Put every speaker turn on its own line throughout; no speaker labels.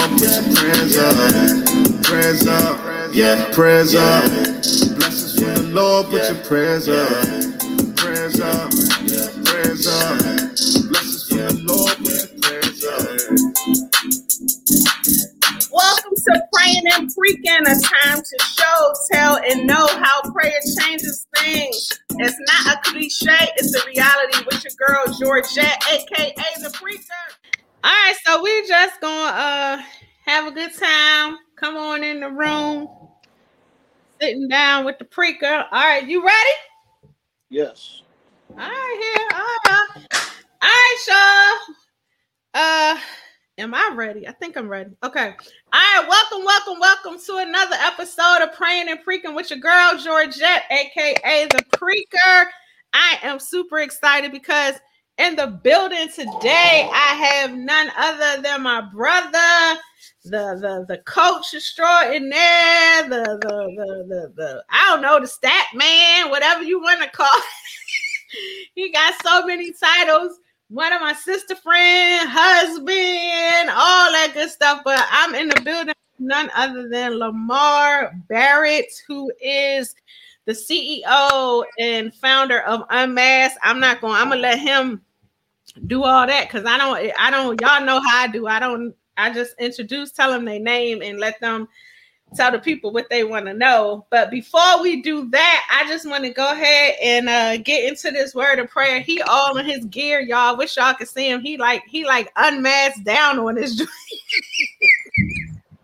Lord, put your prayers up, prayers up, yeah, prayers up. Blessings from the Lord, put your prayers up, prayers up, prayers up. Blessings from the Lord, put your prayers
up. Welcome to Praying and Preaching, a time to show, tell, and know how prayer changes things. It's not a cliche, it's a reality with your girl Georgette, aka the Preacher. All right, so we're just gonna uh have a good time. Come on in the room, sitting down with the preacher. All right, you ready?
Yes.
All right, here. All right, all right, y'all. Uh, am I ready? I think I'm ready. Okay. All right, welcome, welcome, welcome to another episode of Praying and Preaching with your girl Georgette, aka the Preacher. I am super excited because in the building today. I have none other than my brother, the the the coach extraordinaire, the the the the, the I don't know, the stat man, whatever you want to call. he got so many titles. One of my sister friend, husband, all that good stuff. But I'm in the building, none other than Lamar Barrett, who is the CEO and founder of Unmasked. I'm not going. I'm gonna let him do all that because I don't I don't y'all know how I do. I don't I just introduce, tell them their name and let them tell the people what they want to know. But before we do that, I just want to go ahead and uh get into this word of prayer. He all in his gear, y'all. Wish y'all could see him. He like he like unmasked down on his.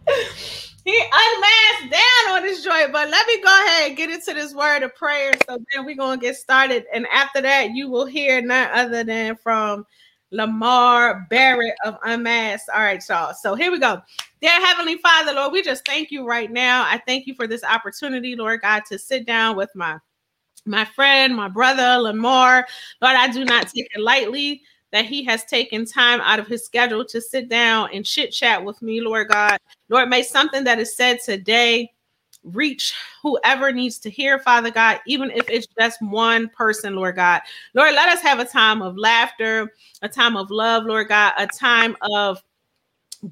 he unmasked down on this joint. But let me go ahead and get into this word of prayer. So then we're gonna get started. And after that, you will hear none other than from Lamar Barrett of Unmasked. All right, y'all. So here we go. Dear Heavenly Father, Lord, we just thank you right now. I thank you for this opportunity, Lord God, to sit down with my my friend, my brother, Lamar. Lord, I do not take it lightly that he has taken time out of his schedule to sit down and chit chat with me, Lord God. Lord, may something that is said today reach whoever needs to hear, Father God, even if it's just one person, Lord God. Lord, let us have a time of laughter, a time of love, Lord God, a time of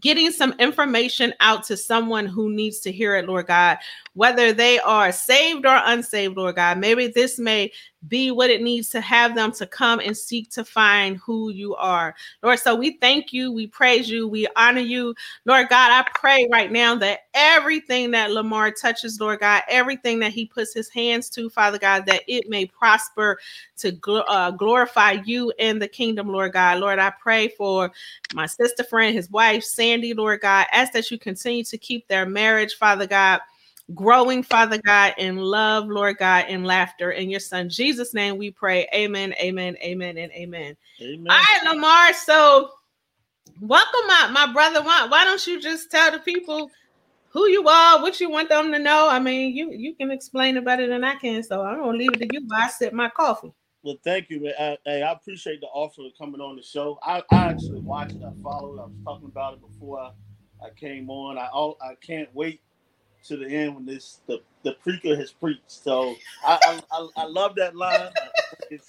getting some information out to someone who needs to hear it, Lord God, whether they are saved or unsaved, Lord God. Maybe this may be what it needs to have them to come and seek to find who you are. Lord, so we thank you, we praise you, we honor you. Lord God, I pray right now that everything that Lamar touches, Lord God, everything that he puts his hands to, Father God, that it may prosper to gl- uh, glorify you in the kingdom, Lord God. Lord, I pray for my sister friend, his wife, Sandy, Lord God. Ask that you continue to keep their marriage, Father God growing, Father God, in love, Lord God, in laughter. In your son Jesus' name we pray. Amen, amen, amen, and amen. amen. All right, Lamar. So welcome my, my brother. Why, why don't you just tell the people who you are, what you want them to know? I mean, you you can explain it better than I can. So I'm gonna leave it to you while I sip my coffee.
Well, thank you, man. I, I, appreciate the offer of coming on the show. I, I actually watched it. I followed. I was talking about it before I, I came on. I all I can't wait to the end when this the the preacher has preached. So I I, I love that line. It's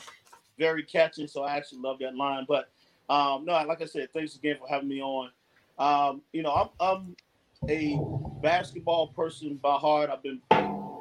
very catchy. So I actually love that line. But um, no, like I said, thanks again for having me on. Um, you know, I'm I'm a basketball person by heart. I've been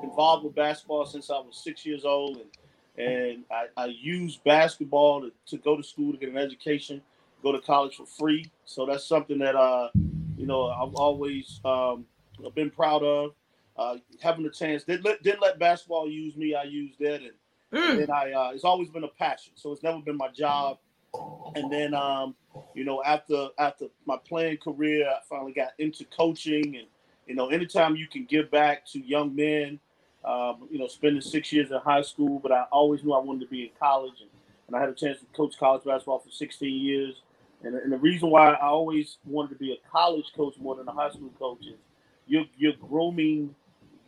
involved with basketball since I was six years old, and and I, I use basketball to, to go to school to get an education, go to college for free. So that's something that uh, you know, I've always um, I've been proud of. Uh, having a chance didn't let, didn't let basketball use me. I used it, and, mm. and I uh, it's always been a passion. So it's never been my job. And then um, you know after after my playing career, I finally got into coaching, and you know anytime you can give back to young men, um, you know spending six years in high school, but I always knew I wanted to be in college, and, and I had a chance to coach college basketball for 16 years. And, and the reason why I always wanted to be a college coach more than a high school coach is you're, you're grooming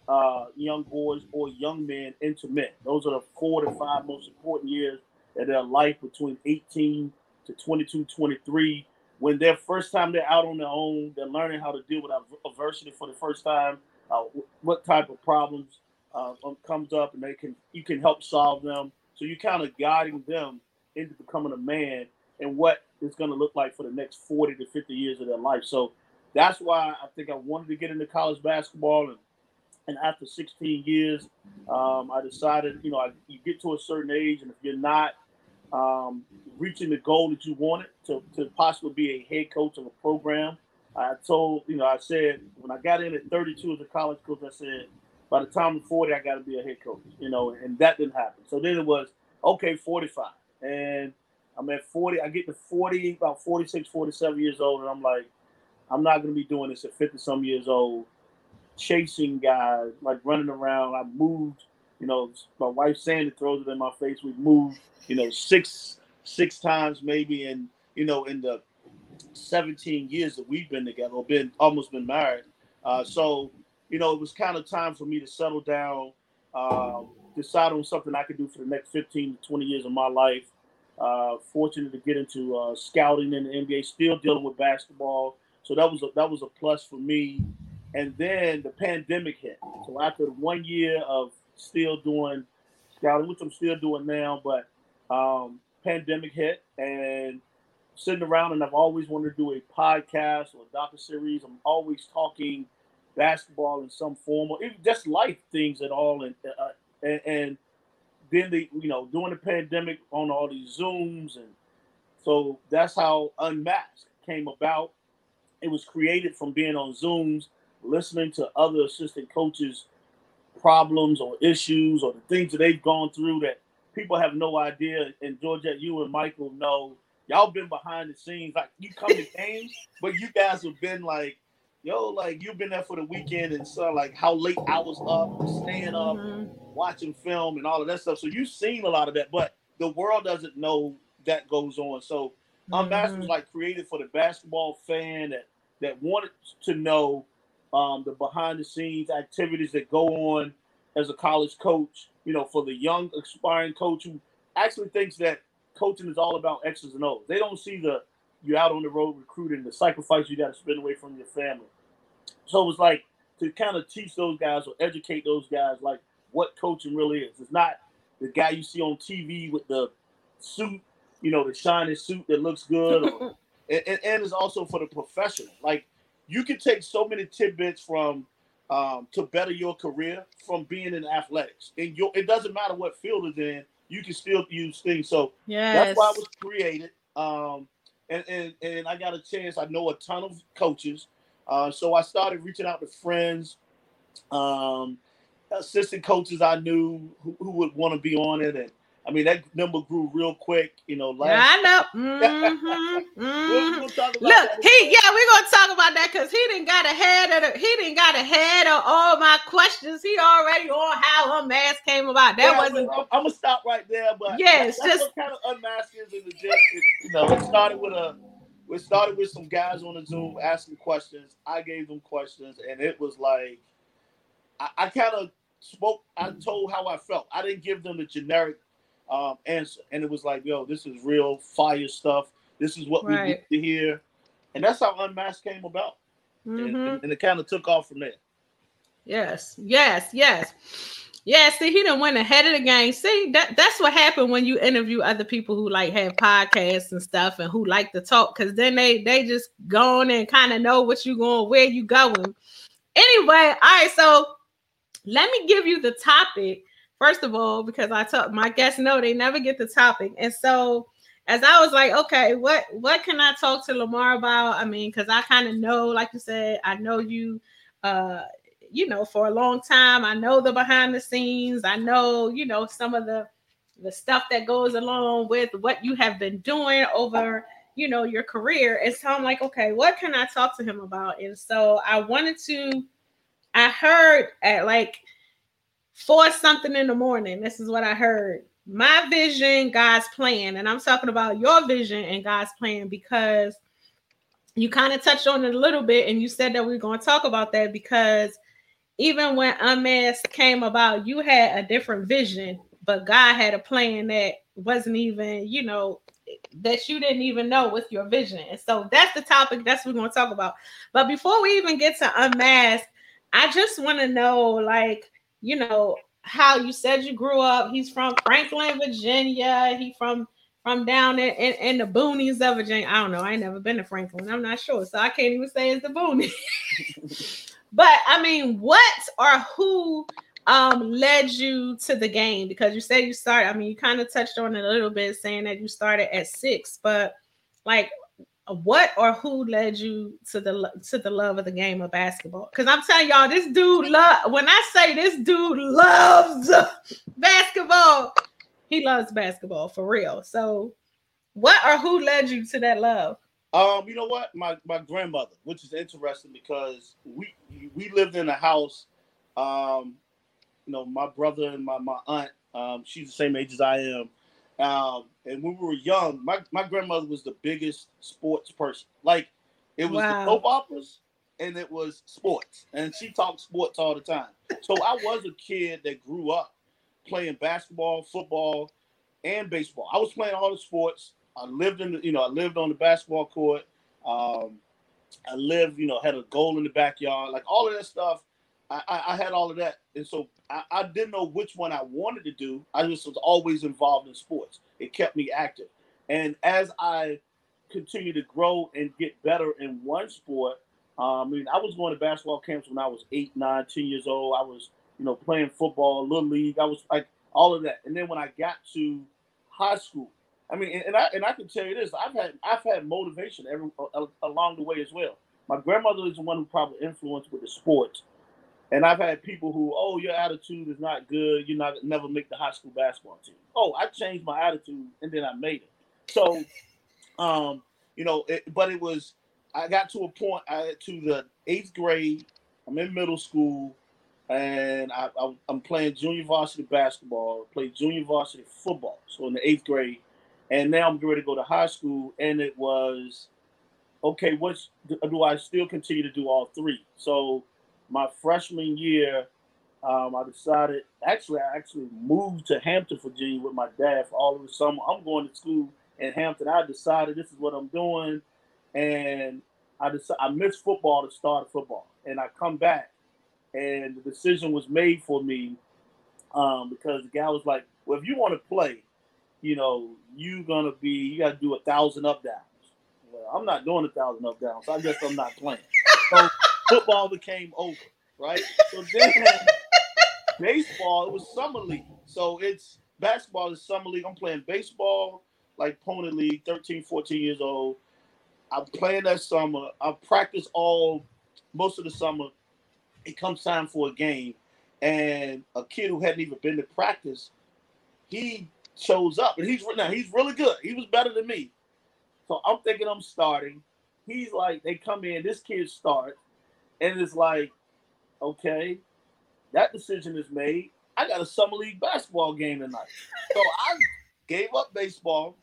uh, young boys or young men into men. Those are the four to five most important years of their life between 18 to 22, 23. When their first time they're out on their own, they're learning how to deal with adversity for the first time, uh, what type of problems uh, um, comes up, and they can you can help solve them. So you're kind of guiding them into becoming a man and what it's going to look like for the next 40 to 50 years of their life. So that's why I think I wanted to get into college basketball. And, and after 16 years, um, I decided, you know, I, you get to a certain age, and if you're not um, reaching the goal that you wanted to, to possibly be a head coach of a program, I told, you know, I said when I got in at 32 as a college coach, I said, by the time I'm 40, I got to be a head coach, you know, and that didn't happen. So then it was, okay, 45. And I'm at 40, I get to 40, about 46, 47 years old, and I'm like, I'm not going to be doing this at 50 some years old, chasing guys, like running around. I moved, you know, my wife Sandy throws it in my face. We've moved, you know, six, six times maybe, and, you know, in the 17 years that we've been together or been almost been married. Uh, so, you know, it was kind of time for me to settle down, uh, decide on something I could do for the next 15 to 20 years of my life. Uh, fortunate to get into uh, scouting in the NBA, still dealing with basketball. So that was a, that was a plus for me. And then the pandemic hit. So after one year of still doing scouting, which I'm still doing now, but um, pandemic hit and sitting around and I've always wanted to do a podcast or a docu series. I'm always talking basketball in some form or just life things at all. And, uh, and, and then the you know during the pandemic on all these zooms and so that's how Unmasked came about. It was created from being on Zooms, listening to other assistant coaches' problems or issues or the things that they've gone through that people have no idea. And Georgette, you and Michael know y'all been behind the scenes. Like you come to games, but you guys have been like, yo, like you've been there for the weekend and so like how late I was up, staying up, mm-hmm. watching film and all of that stuff. So you've seen a lot of that, but the world doesn't know that goes on. So Unmasked mm-hmm. was like created for the basketball fan that that wanted to know um, the behind the scenes activities that go on as a college coach. You know, for the young aspiring coach who actually thinks that coaching is all about X's and O's. They don't see the you out on the road recruiting, the sacrifice you got to spend away from your family. So it was like to kind of teach those guys or educate those guys like what coaching really is. It's not the guy you see on TV with the suit, you know, the shiny suit that looks good, or, and, and it's also for the professional. Like you can take so many tidbits from um, to better your career from being in athletics, and your it doesn't matter what field it's in you can still use things. So yes. that's why it was created. Um, and, and and I got a chance. I know a ton of coaches, uh, so I started reaching out to friends, um, assistant coaches I knew who, who would want to be on it, and I mean, that number grew real quick, you know.
Last yeah, I know. Mm-hmm. mm-hmm. Look, he yeah, we're gonna talk about that because he didn't got ahead of the, he didn't got ahead of all my questions. He already on how unmasked came about. That yeah, wasn't.
I'm, I'm, gonna stop right there, but
yes,
that's, just kind of unmasked is in the gist. You know, it started with a. We started with some guys on the Zoom asking questions. I gave them questions, and it was like, I, I kind of spoke. I told how I felt. I didn't give them the generic um, answer. And it was like, yo, this is real fire stuff. This is what right. we need to hear. And that's how Unmasked came about. Mm-hmm. And, and, it kind of took off from there.
Yes, yes, yes. Yeah, see, he didn't went ahead of the game. See, that that's what happened when you interview other people who like have podcasts and stuff and who like to talk, because then they they just go on and kind of know what you going, where you going. Anyway, all right, so let me give you the topic First of all, because I told my guests know they never get the topic. And so as I was like, okay, what what can I talk to Lamar about? I mean, because I kind of know, like you said, I know you uh you know for a long time. I know the behind the scenes, I know, you know, some of the the stuff that goes along with what you have been doing over you know your career and so i'm like okay what can i talk to him about and so i wanted to i heard at like four something in the morning. This is what I heard. My vision, God's plan. And I'm talking about your vision and God's plan because you kind of touched on it a little bit and you said that we are going to talk about that because even when Unmasked came about, you had a different vision, but God had a plan that wasn't even, you know, that you didn't even know with your vision. And so that's the topic that's what we're going to talk about. But before we even get to Unmasked, I just want to know like you know, how you said you grew up. He's from Franklin, Virginia. He from from down in, in, in, the boonies of Virginia. I don't know. I ain't never been to Franklin. I'm not sure. So I can't even say it's the boonies. but I mean, what or who um led you to the game? Because you said you started, I mean, you kind of touched on it a little bit, saying that you started at six, but like what or who led you to the to the love of the game of basketball? Because I'm telling y'all, this dude love. When I say this dude loves basketball, he loves basketball for real. So, what or who led you to that love?
Um, you know what, my my grandmother, which is interesting because we we lived in a house. Um, you know, my brother and my my aunt. Um, she's the same age as I am. Um, and when we were young, my, my grandmother was the biggest sports person. Like it was wow. the soap operas and it was sports. And she talked sports all the time. So I was a kid that grew up playing basketball, football, and baseball. I was playing all the sports. I lived in the, you know, I lived on the basketball court. Um, I lived, you know, had a goal in the backyard, like all of that stuff. I, I, I had all of that, and so I, I, didn't know which one I wanted to do. I just was always involved in sports. It kept me active, and as I continued to grow and get better in one sport, um, I mean, I was going to basketball camps when I was eight, nine, ten years old. I was you know, playing football, little league. I was like all of that. And then when I got to high school, I mean, and, I and I can tell you this, I've had I've had motivation every uh, along the way as well. My grandmother is the one who probably influenced with the sports. And I've had people who, oh, your attitude is not good. You're not never make the high school basketball team. Oh, I changed my attitude and then I made it. So, um, you know, it, but it was I got to a point I, to the eighth grade. I'm in middle school and I, am playing junior varsity basketball, play junior varsity football. So in the eighth grade, and now I'm ready to go to high school, and it was okay. What's do I still continue to do all three? So my freshman year, um, I decided. Actually, I actually moved to Hampton, Virginia, with my dad for all of the summer. I'm going to school in Hampton. I decided this is what I'm doing, and I decided I missed football to start football, and I come back and the decision was made for me um, because the guy was like, "Well, if you want to play, you know, you're gonna be you got to do a thousand up downs." Well, I'm not doing a thousand up downs. So I guess I'm not playing. Football became over, right? So then baseball, it was summer league. So it's basketball is summer league. I'm playing baseball like pony league, 13, 14 years old. I'm playing that summer. I practice all most of the summer it comes time for a game, and a kid who hadn't even been to practice, he shows up, and he's now he's really good. He was better than me, so I'm thinking I'm starting. He's like, they come in, this kid starts, and it's like, okay, that decision is made. I got a summer league basketball game tonight, so I gave up baseball,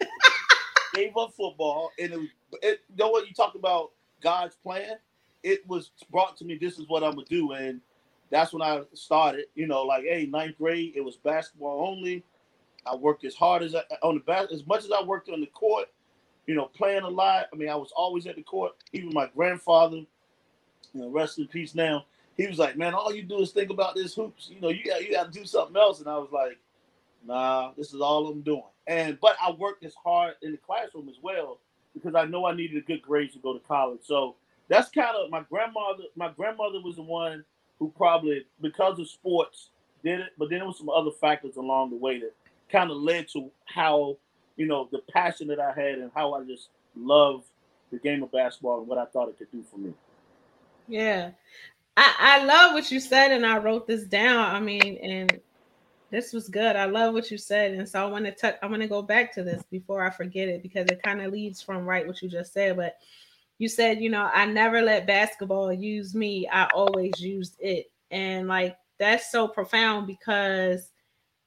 gave up football, and it, it, you know what you talk about God's plan it was brought to me. This is what I'm gonna do, and that's when I started. You know, like hey, ninth grade, it was basketball only. I worked as hard as I, on the back as much as I worked on the court. You know, playing a lot. I mean, I was always at the court. Even my grandfather, you know, rest in peace now. He was like, man, all you do is think about this hoops. You know, you got you got to do something else. And I was like, nah, this is all I'm doing. And but I worked as hard in the classroom as well because I know I needed a good grade to go to college. So that's kind of my grandmother. My grandmother was the one who probably because of sports did it, but then there was some other factors along the way that kind of led to how you know the passion that I had and how I just love the game of basketball and what I thought it could do for me.
Yeah, I, I love what you said, and I wrote this down. I mean, and this was good. I love what you said, and so I want to. I want to go back to this before I forget it because it kind of leads from right what you just said, but you said, you know, I never let basketball use me. I always used it. And like that's so profound because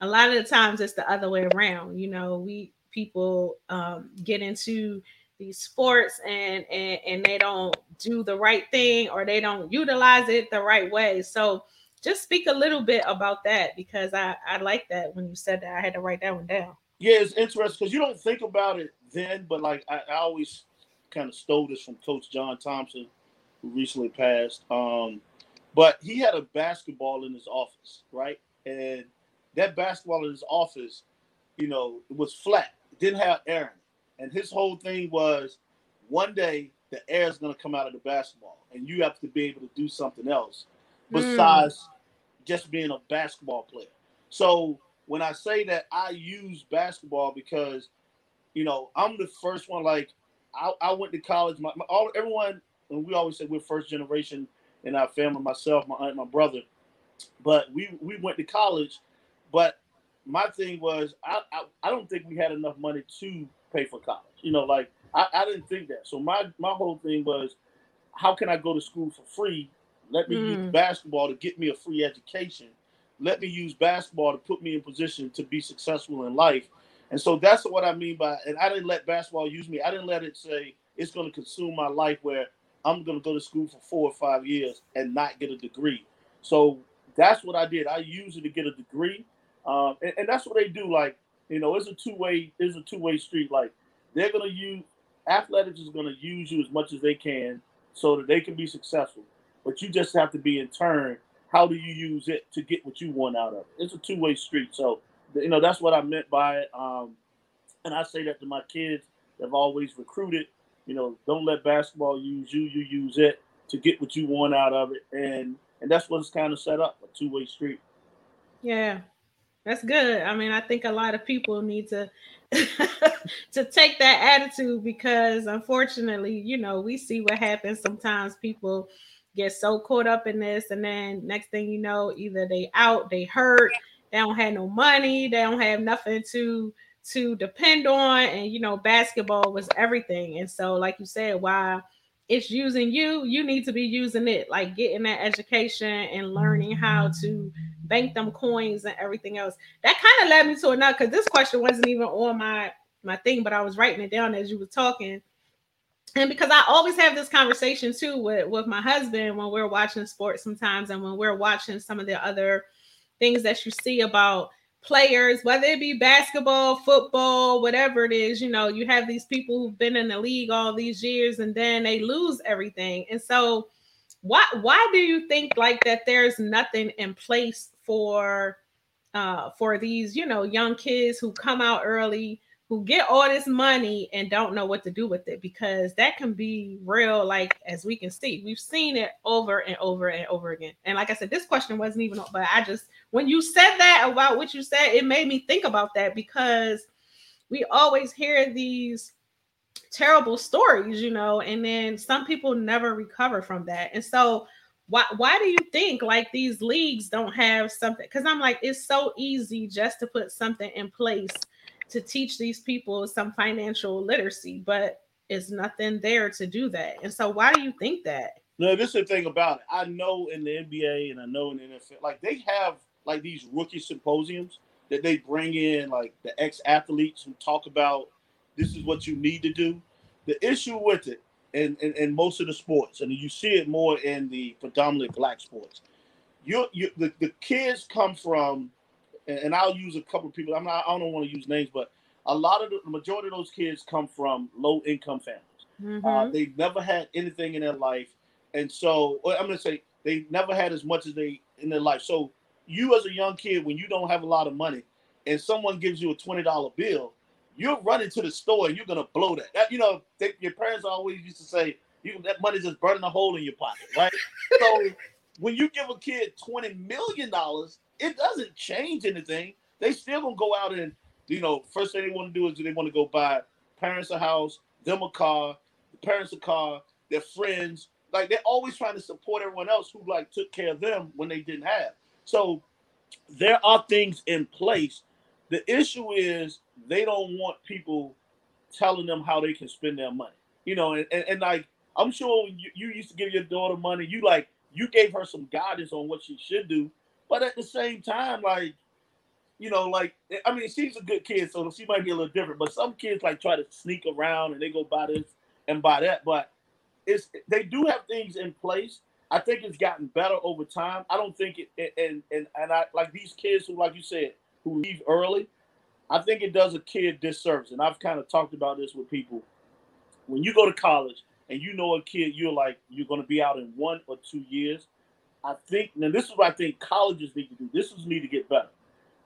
a lot of the times it's the other way around. You know, we people um, get into these sports and, and and they don't do the right thing or they don't utilize it the right way. So just speak a little bit about that because I I like that when you said that I had to write that one down.
Yeah, it's interesting because you don't think about it then, but like I, I always kind of stole this from Coach John Thompson, who recently passed. Um, but he had a basketball in his office, right? And that basketball in his office, you know, it was flat. didn't have air in it. And his whole thing was one day the air is going to come out of the basketball and you have to be able to do something else besides just being a basketball player. So when I say that I use basketball because, you know, I'm the first one, like I, I went to college, my, my all everyone, and we always say we're first generation in our family, myself, my aunt, my brother, but we we went to college, but my thing was I, I, I don't think we had enough money to pay for college. You know, like I, I didn't think that. So my my whole thing was how can I go to school for free? Let me use
Mm.
basketball to get me a free education. Let me use basketball to put me in position to be successful in life. And so that's what I mean by and I didn't let basketball use me. I didn't let it say it's going to consume my life where I'm going to go to school for 4 or 5 years and not get a degree. So that's what I did. I used it to get a degree. Um, and, and that's what they do like, you know, it's a two-way it's a two-way street like they're to use athletics is to use you as much as they can so that they can be successful. But you just have to be in turn. How do you use it to get what you want out of it? It's a two way street. So, you know, that's what I meant by it. Um, and I say that to my kids. They've always recruited. You know, don't let basketball use you. You use it to get what you want out of it. And and that's what it's kind of set up a two way street.
Yeah, that's good. I mean, I think a lot of people need to to take that attitude because unfortunately, you know, we see what happens sometimes people get so caught up in this and then next thing you know, either they out, they hurt, they don't have no money, they don't have nothing to to depend on and you know, basketball was everything. And so like you said, while it's using you, you need to be using it, like getting that education and learning how to bank them coins and everything else. That kind of led me to another because this question wasn't even on my my thing, but I was writing it down as you were talking. And because I always have this conversation too with, with my husband when we're watching sports sometimes and when we're watching some of the other things that you see about players, whether it be basketball, football, whatever it is, you know, you have these people who've been in the league all these years and then they lose everything. And so why why do you think like that there's nothing in place for uh for these, you know, young kids who come out early who get all this money and don't know what to do with it because that can be real like as we can see. We've seen it over and over and over again. And like i said this question wasn't even but i just when you said that about what you said it made me think about that because we always hear these terrible stories you know and then some people never recover from that. And so why why do you think like these leagues don't have something because i'm like it's so easy just to put something in place to teach these people some financial literacy, but it's nothing there to do that. And so, why do you think that?
No, this is the thing about it. I know in the NBA and I know in the NFL, like they have like these rookie symposiums that they bring in like the ex athletes who talk about this is what you need to do. The issue with it, in, in, in, most of the sports, and you see it more in the predominantly black sports, you you the, the kids come from and I'll use a couple of people. I'm not. I don't want to use names, but a lot of the, the majority of those kids come from low income families.
Mm-hmm.
Uh, they've never had anything in their life, and so I'm going to say they never had as much as they in their life. So you, as a young kid, when you don't have a lot of money, and someone gives you a twenty dollar bill, you're running to the store and you're going to blow that. That you know, they, your parents always used to say, "You that money's just burning a hole in your pocket," right? so when you give a kid twenty million dollars it doesn't change anything. They still gonna go out and you know, first thing they want to do is they want to go buy parents a house, them a car, the parents a car, their friends. Like they're always trying to support everyone else who like took care of them when they didn't have. So there are things in place. The issue is they don't want people telling them how they can spend their money. You know, and, and, and like I'm sure you, you used to give your daughter money, you like you gave her some guidance on what she should do. But at the same time, like, you know, like I mean, she's a good kid, so she might be a little different. But some kids like try to sneak around and they go buy this and buy that. But it's they do have things in place. I think it's gotten better over time. I don't think it and and and I like these kids who, like you said, who leave early. I think it does a kid disservice, and I've kind of talked about this with people. When you go to college and you know a kid, you're like you're going to be out in one or two years I think now this is what I think colleges need to do. This is need to get better.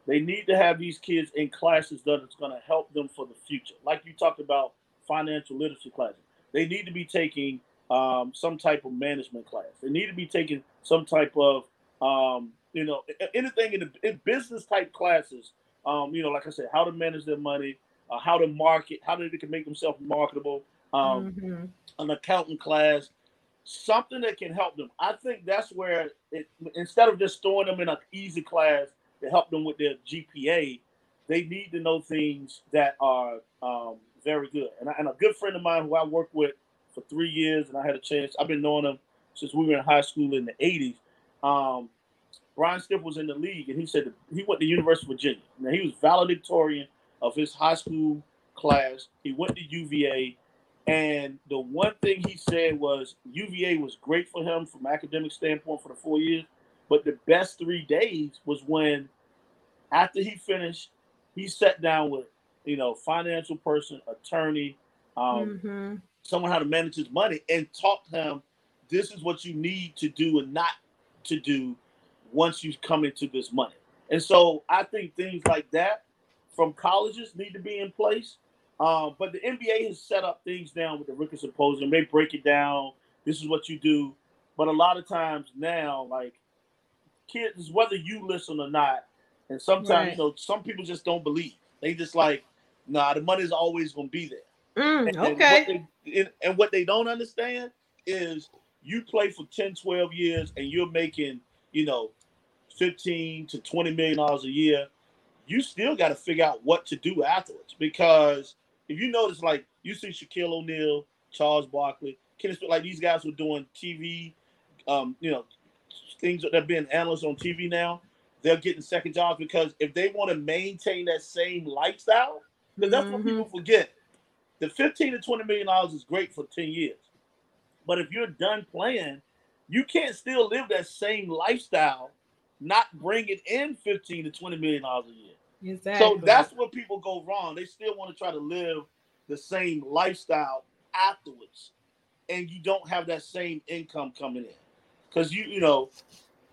They need to have these kids in classes that is going to help them for the future. Like you talked about financial literacy classes. They need to be taking um, some type of management class. They need to be taking some type of, um, you know, anything in, the, in business type classes. Um, you know, like I said, how to manage their money, uh, how to market, how they can make themselves marketable. Um, mm-hmm. An accountant class, something that can help them. I think that's where it, instead of just throwing them in an easy class to help them with their GPA, they need to know things that are um, very good. And, I, and a good friend of mine who I worked with for three years, and I had a chance. I've been knowing him since we were in high school in the '80s. Um, Bryant Stith was in the league, and he said he went to University of Virginia. Now he was valedictorian of his high school class. He went to UVA, and the one thing he said was UVA was great for him from academic standpoint for the four years, but the best three days was when, after he finished, he sat down with you know financial person, attorney, um, mm-hmm. someone how to manage his money, and taught him this is what you need to do and not to do once you come into this money. And so I think things like that from colleges need to be in place. Um, but the NBA has set up things down with the Rookie Symposium. They break it down. This is what you do. But a lot of times now, like kids, whether you listen or not, and sometimes right. you know some people just don't believe. They just like, nah, the money's always gonna be there.
Mm,
and,
okay.
And what, they, and what they don't understand is you play for 10, 12 years and you're making, you know, 15 to 20 million dollars a year, you still got to figure out what to do afterwards. Because if you notice, like you see Shaquille O'Neal, Charles Barkley, Kenneth, like these guys were doing TV, um, you know, things that they're being analysts on TV now. They're getting second jobs because if they want to maintain that same lifestyle, because that's mm-hmm. what people forget. The 15 to 20 million dollars is great for 10 years. But if you're done playing, you can't still live that same lifestyle not bringing in 15 to 20 million dollars a year. Exactly. So that's where people go wrong. They still want to try to live the same lifestyle afterwards, and you don't have that same income coming in because you you know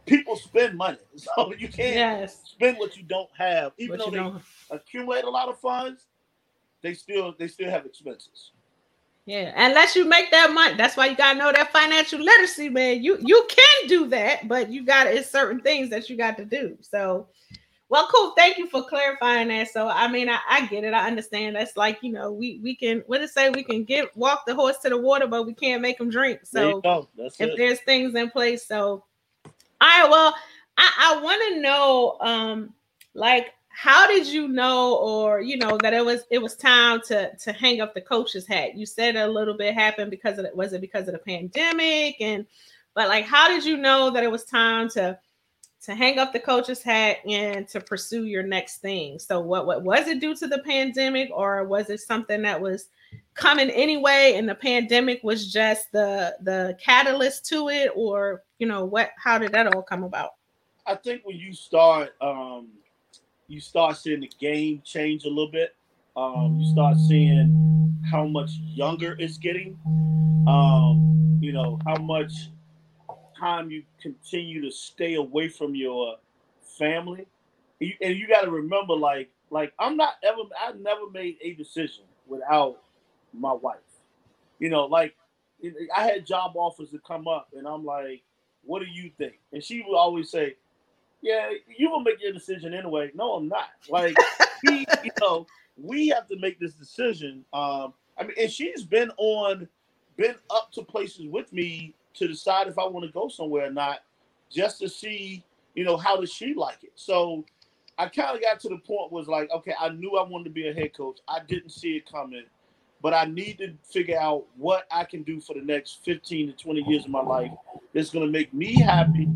people spend money, so you can't yes. spend what you don't have. Even though they don't. accumulate a lot of funds, they still they still have expenses.
Yeah, unless you make that money, that's why you gotta know that financial literacy, man. You you can do that, but you got it's certain things that you got to do. So, well, cool. Thank you for clarifying that. So, I mean, I, I get it. I understand. That's like you know, we we can what to say we can get walk the horse to the water, but we can't make them drink. So, if it. there's things in place, so all right. Well, I I want to know, um, like how did you know or you know that it was it was time to to hang up the coach's hat? You said a little bit happened because of it was it because of the pandemic? And but like how did you know that it was time to to hang up the coach's hat and to pursue your next thing? So what what was it due to the pandemic or was it something that was coming anyway and the pandemic was just the the catalyst to it? Or you know what how did that all come about?
I think when you start um you start seeing the game change a little bit. Um, you start seeing how much younger it's getting. Um, you know how much time you continue to stay away from your family, you, and you got to remember, like, like I'm not ever, I never made a decision without my wife. You know, like I had job offers to come up, and I'm like, "What do you think?" And she would always say, yeah, you will make your decision anyway. No, I'm not. Like, he, you know, we have to make this decision. Um, I mean, and she's been on, been up to places with me to decide if I want to go somewhere or not, just to see, you know, how does she like it. So I kind of got to the point was like, okay, I knew I wanted to be a head coach. I didn't see it coming, but I need to figure out what I can do for the next 15 to 20 years of my life that's going to make me happy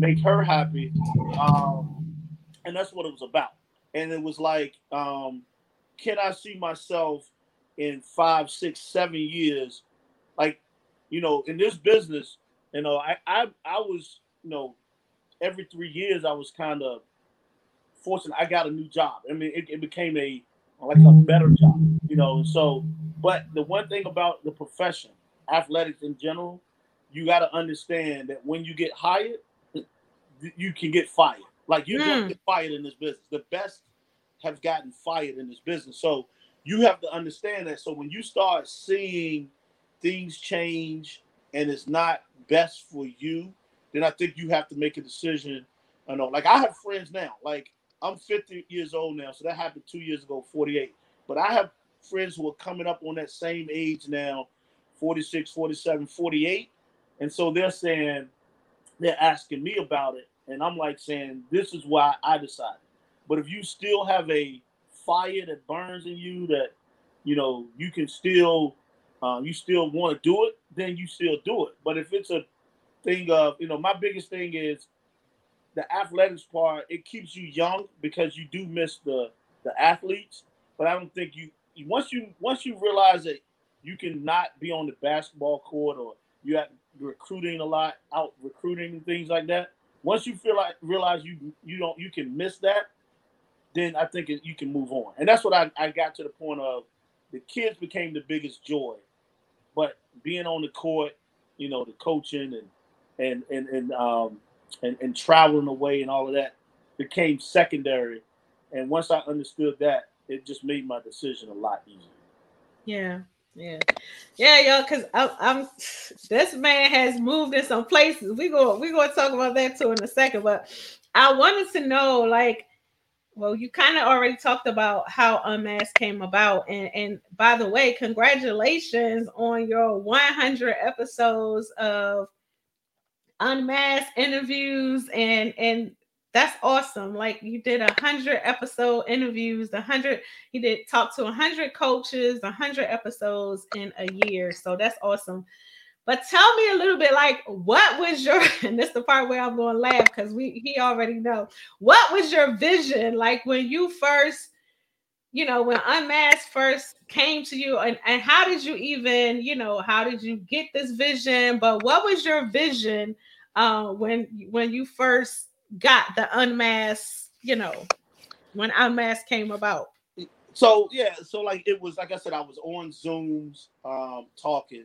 make her happy. Um, and that's what it was about. And it was like, um, can I see myself in five, six, seven years? Like, you know, in this business, you know, I I, I was, you know, every three years I was kind of fortunate. I got a new job. I mean, it, it became a like a better job, you know. So, but the one thing about the profession, athletics in general, you got to understand that when you get hired, you can get fired. Like you
Mm.
get fired in this business. The best have gotten fired in this business. So you have to understand that. So when you start seeing things change and it's not best for you, then I think you have to make a decision. I know, like I have friends now. Like I'm 50 years old now, so that happened two years ago, 48. But I have friends who are coming up on that same age now, 46, 47, 48. And so they're saying, they're asking me about it. And I'm like saying, this is why I decided. But if you still have a fire that burns in you that, you know, you can still, uh, you still want to do it, then you still do it. But if it's a thing of, you know, my biggest thing is the athletics part, it keeps you young because you do miss the the athletes. But I don't think you once you once you realize that you can not be on the basketball court or you have recruiting a lot out recruiting and things like that. Once you feel like realize you you don't you can miss that, then I think you can move on. And that's what I, I got to the point of the kids became the biggest joy, but being on the court, you know, the coaching and and and and um and, and traveling away and all of that became secondary. And once I understood that, it just made my decision a lot easier.
Yeah, yeah, yeah, y'all. Because I'm, I'm, this man has moved in some places. We go, we gonna talk about that too in a second. But I wanted to know, like, well, you kind of already talked about how Unmasked came about, and and by the way, congratulations on your 100 episodes of Unmasked interviews, and and that's awesome. Like you did a hundred episode interviews, a hundred he did talk to a hundred coaches, a hundred episodes in a year. So that's awesome. But tell me a little bit like what was your and this is the part where I'm going to laugh because we he already know what was your vision like when you first you know when unmasked first came to you and, and how did you even you know how did you get this vision but what was your vision uh when when you first got the unmasked you know when unmasked came about
So yeah, so like it was like I said, I was on Zooms um, talking.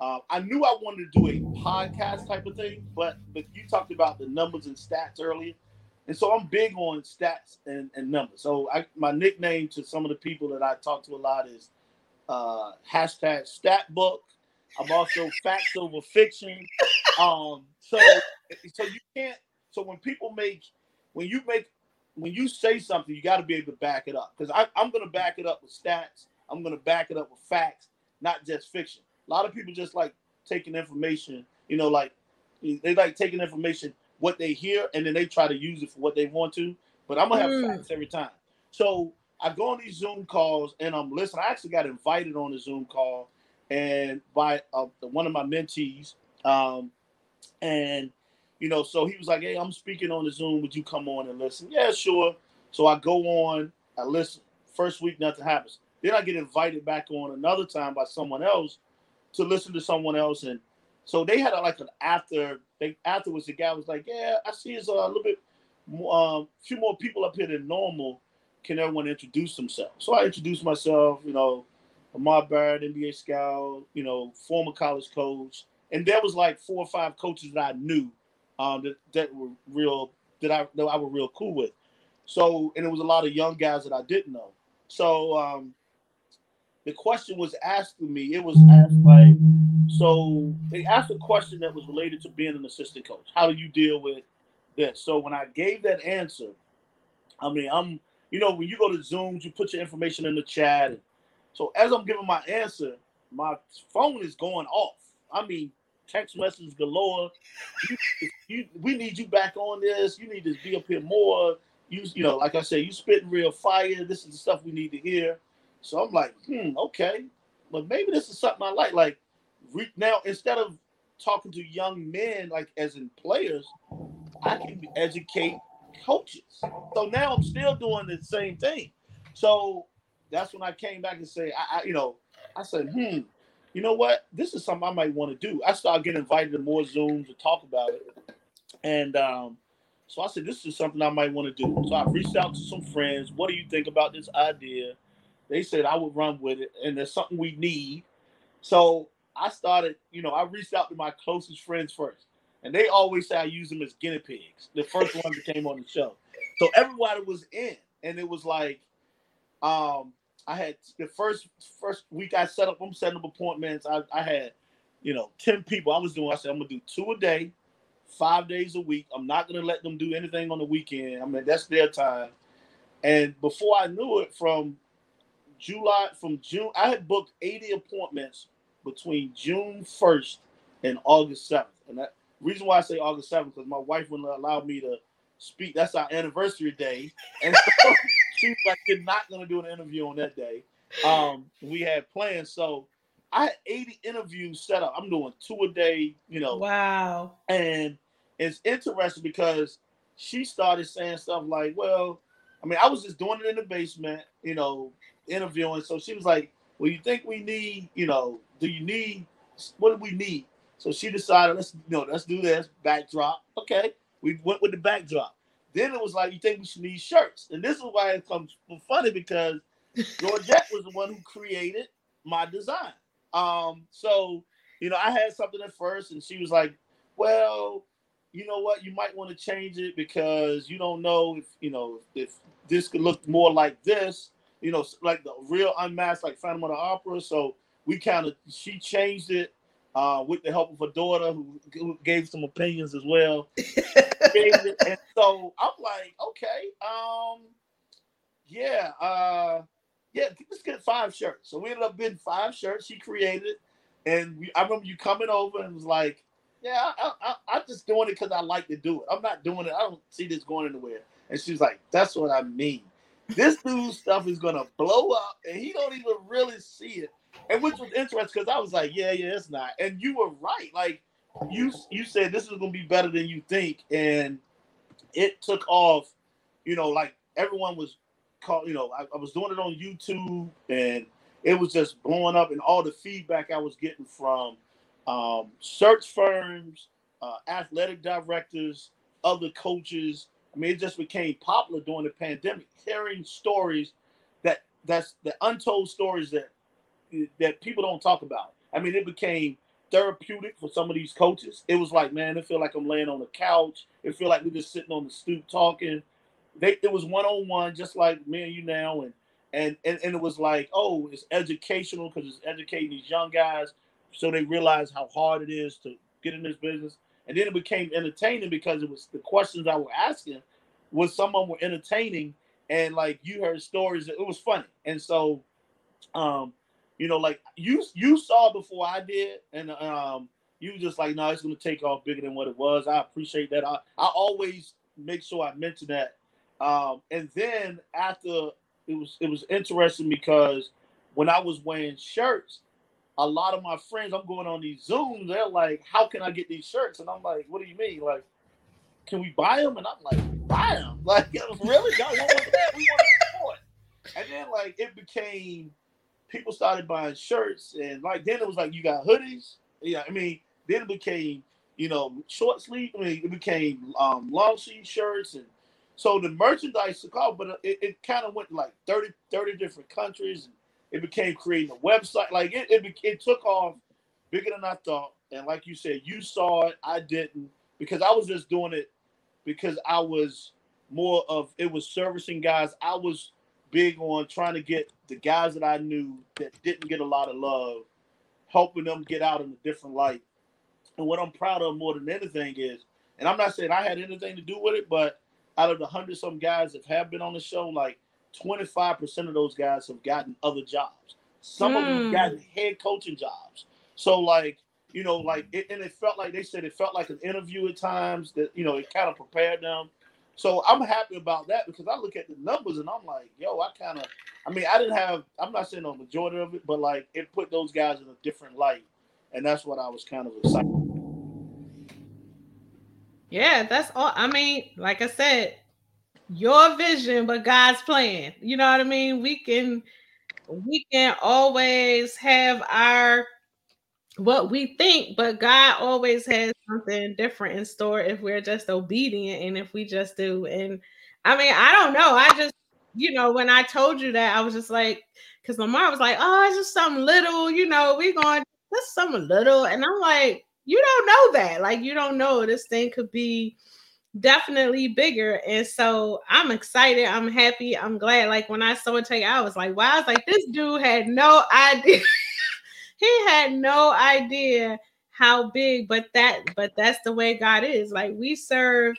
Uh, I knew I wanted to do a podcast type of thing, but but you talked about the numbers and stats earlier, and so I'm big on stats and, and numbers. So I, my nickname to some of the people that I talk to a lot is uh, hashtag Statbook. I'm also facts over fiction. Um, so so you can't. So when people make when you make when you say something, you got to be able to back it up. Because I'm going to back it up with stats. I'm going to back it up with facts, not just fiction. A lot of people just like taking information, you know, like they like taking information, what they hear, and then they try to use it for what they want to. But I'm going to have
Mm.
facts every time. So I go on these Zoom calls and I'm listening. I actually got invited on a Zoom call and by uh, one of my mentees. Um, and you know, so he was like, "Hey, I'm speaking on the Zoom. Would you come on and listen?" Yeah, sure. So I go on, I listen. First week, nothing happens. Then I get invited back on another time by someone else to listen to someone else, and so they had a, like an after. They afterwards, the guy was like, "Yeah, I see it's a little bit, more, um, few more people up here than normal. Can everyone introduce themselves?" So I introduced myself. You know, Lamar Barrett, NBA scout. You know, former college coach, and there was like four or five coaches that I knew um, that that were real that I that I were real cool with. So and it was a lot of young guys that I didn't know. So um, the question was asked to me. It was asked like, so they asked a question that was related to being an assistant coach. How do you deal with this? So when I gave that answer, I mean, I'm you know when you go to Zooms, you put your information in the chat. So as I'm giving my answer, my phone is going off. I mean, text messages galore. You, you, we need you back on this. You need to be up here more. You, you know, like I said, you spitting real fire. This is the stuff we need to hear. So I'm like, hmm, okay, but maybe this is something I like. Like now, instead of talking to young men, like as in players, I can educate coaches. So now I'm still doing the same thing. So that's when I came back and say, I, I you know, I said, hmm, you know what? This is something I might want to do. I started getting invited to more Zooms to talk about it. And um, so I said, this is something I might want to do. So I reached out to some friends. What do you think about this idea? They said I would run with it, and there's something we need. So I started, you know, I reached out to my closest friends first. and they always say I use them as guinea pigs. The first one that came on the show, so everybody was in, and it was like, um, I had the first first week I set up. I'm setting up appointments. I, I had, you know, ten people. I was doing. I said I'm gonna do two a day, five days a week. I'm not gonna let them do anything on the weekend. I mean that's their time. And before I knew it, from July, from June, I had booked 80 appointments between June 1st and August 7th. And that reason why I say August 7th because my wife wouldn't allow me to speak. That's our anniversary day, and so she was like, "You're not gonna do an interview on that day." Um, we had plans, so I had 80 interviews set up. I'm doing two a day, you know.
Wow.
And it's interesting because she started saying stuff like, "Well, I mean, I was just doing it in the basement, you know, interviewing." So she was like, "Well, you think we need, you know, do you need what do we need?" So she decided, let's you know, let's do this backdrop. Okay, we went with the backdrop. Then it was like, you think we should need shirts, and this is why it comes funny because Georgette was the one who created my design. Um, so you know, I had something at first, and she was like, "Well, you know what? You might want to change it because you don't know if you know if this could look more like this, you know, like the real unmasked, like Phantom of the Opera." So we kind of she changed it uh, with the help of her daughter, who, who gave some opinions as well. and so I'm like, okay, um, yeah, uh, yeah, let's get five shirts. So we ended up getting five shirts. She created, and we, I remember you coming over and was like, yeah, I, I'm just doing it because I like to do it. I'm not doing it. I don't see this going anywhere. And she's like, that's what I mean. This dude's stuff is gonna blow up, and he don't even really see it and which was interesting because I was like, yeah, yeah, it's not. And you were right. Like you you said this is gonna be better than you think, and it took off. You know, like everyone was called. You know, I, I was doing it on YouTube, and it was just blowing up, and all the feedback I was getting from um, search firms, uh, athletic directors, other coaches. I mean, it just became popular during the pandemic. Hearing stories that that's the untold stories that that people don't talk about. I mean, it became therapeutic for some of these coaches. It was like, man, it feel like I'm laying on the couch. It feel like we're just sitting on the stoop talking. They it was one on one, just like me and you now, and and and, and it was like, oh, it's educational because it's educating these young guys so they realize how hard it is to get in this business. And then it became entertaining because it was the questions I was asking was someone were entertaining and like you heard stories. It was funny, and so um you know, like you you saw before I did, and um, you just like, no, it's gonna take off bigger than what it was. I appreciate that. I, I always make sure I mention that. Um, and then after it was it was interesting because when I was wearing shirts, a lot of my friends, I'm going on these Zooms, they're like, How can I get these shirts? And I'm like, What do you mean? Like, can we buy them? And I'm like, buy them. Like, really? Y'all want that? We want to support. And then like it became people started buying shirts, and like then it was like you got hoodies. Yeah, I mean, then it became you know short sleeve. I mean, it became um, long sleeve shirts, and so the merchandise took off. But it, it kind of went like 30, 30 different countries. And it became creating a website. Like it, it, it took off bigger than I thought. And like you said, you saw it, I didn't, because I was just doing it because I was more of it was servicing guys. I was big on trying to get the guys that I knew that didn't get a lot of love, helping them get out in a different light. And what I'm proud of more than anything is, and I'm not saying I had anything to do with it, but out of the hundred some guys that have been on the show, like 25% of those guys have gotten other jobs. Some mm. of them hmm. gotten head coaching jobs. So like, you know, like it, and it felt like they said it felt like an interview at times that you know it kind of prepared them so I'm happy about that because I look at the numbers and I'm like, yo, I kind of, I mean, I didn't have, I'm not saying the majority of it, but like it put those guys in a different light. And that's what I was kind of excited.
Yeah, that's all. I mean, like I said, your vision, but God's plan. You know what I mean? We can, we can always have our what we think, but God always has something different in store if we're just obedient and if we just do. And I mean, I don't know. I just, you know, when I told you that, I was just like, because Lamar was like, oh, it's just something little, you know, we going just something little. And I'm like, you don't know that. Like you don't know this thing could be definitely bigger. And so I'm excited. I'm happy. I'm glad. Like when I saw it take, I was like, wow, I was like, this dude had no idea. he had no idea how big, but that, but that's the way God is. Like we serve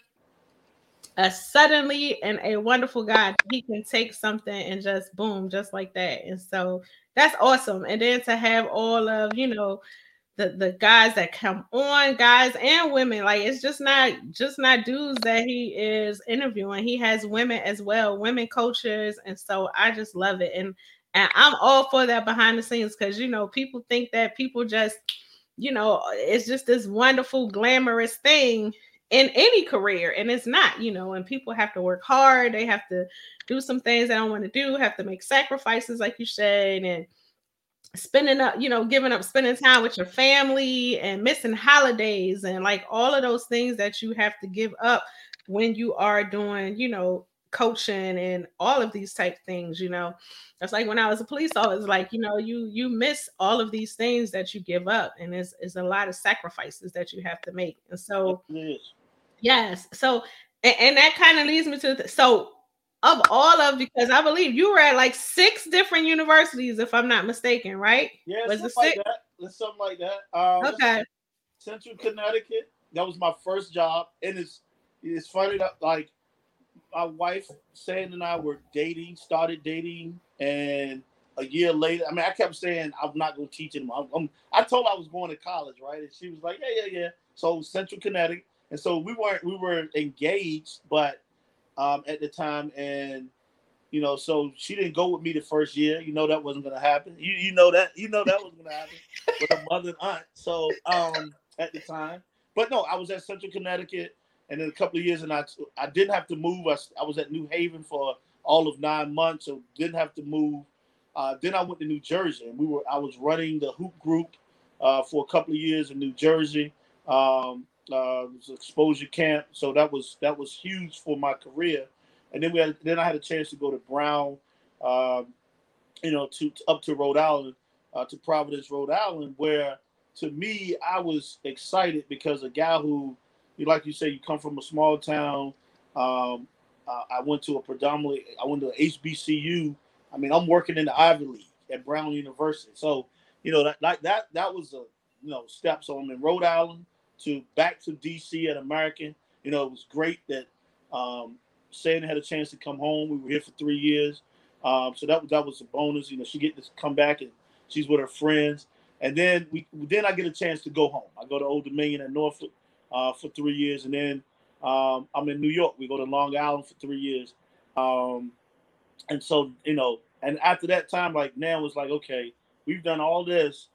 a suddenly and a wonderful God. He can take something and just boom, just like that. And so that's awesome. And then to have all of, you know, the the guys that come on guys and women like it's just not just not dudes that he is interviewing he has women as well women coaches and so i just love it and and i'm all for that behind the scenes because you know people think that people just you know it's just this wonderful glamorous thing in any career and it's not you know and people have to work hard they have to do some things they don't want to do have to make sacrifices like you said and spending up, you know, giving up spending time with your family and missing holidays and like all of those things that you have to give up when you are doing, you know, coaching and all of these type things, you know. That's like when I was a police officer, it's like, you know, you you miss all of these things that you give up and it's, it's a lot of sacrifices that you have to make. And so yes, yes. so and, and that kind of leads me to the, so of all of because I believe you were at like six different universities, if I'm not mistaken, right?
Yeah, was something like that. something like that. Um,
okay.
Central Connecticut. That was my first job, and it's it's funny that like my wife Sand and I were dating, started dating, and a year later, I mean, I kept saying I'm not going to teach anymore. I'm, I'm, i told I was going to college, right? And she was like, Yeah, yeah, yeah. So Central Connecticut, and so we weren't we were engaged, but um, at the time, and you know, so she didn't go with me the first year. You know that wasn't gonna happen. You you know that you know that wasn't gonna happen with a mother and aunt. So um, at the time, but no, I was at Central Connecticut, and then a couple of years, and I I didn't have to move. I, I was at New Haven for all of nine months, so didn't have to move. Uh, then I went to New Jersey, and we were I was running the hoop group uh, for a couple of years in New Jersey. Um, uh, exposure camp. So that was that was huge for my career. And then we had then I had a chance to go to Brown, um, you know, to, to, up to Rhode Island, uh, to Providence, Rhode Island, where to me I was excited because a guy who, you like you say, you come from a small town. Um, uh, I went to a predominantly I went to HBCU. I mean, I'm working in the Ivy League at Brown University. So you know that like that that was a you know step. So I'm in Rhode Island to back to DC at American. You know, it was great that um, had a chance to come home. We were here for three years, um, so that that was a bonus. You know, she get to come back and she's with her friends, and then we then I get a chance to go home. I go to Old Dominion at Norfolk uh, for three years, and then um, I'm in New York. We go to Long Island for three years, um, and so you know, and after that time, like now it's like okay, we've done all this.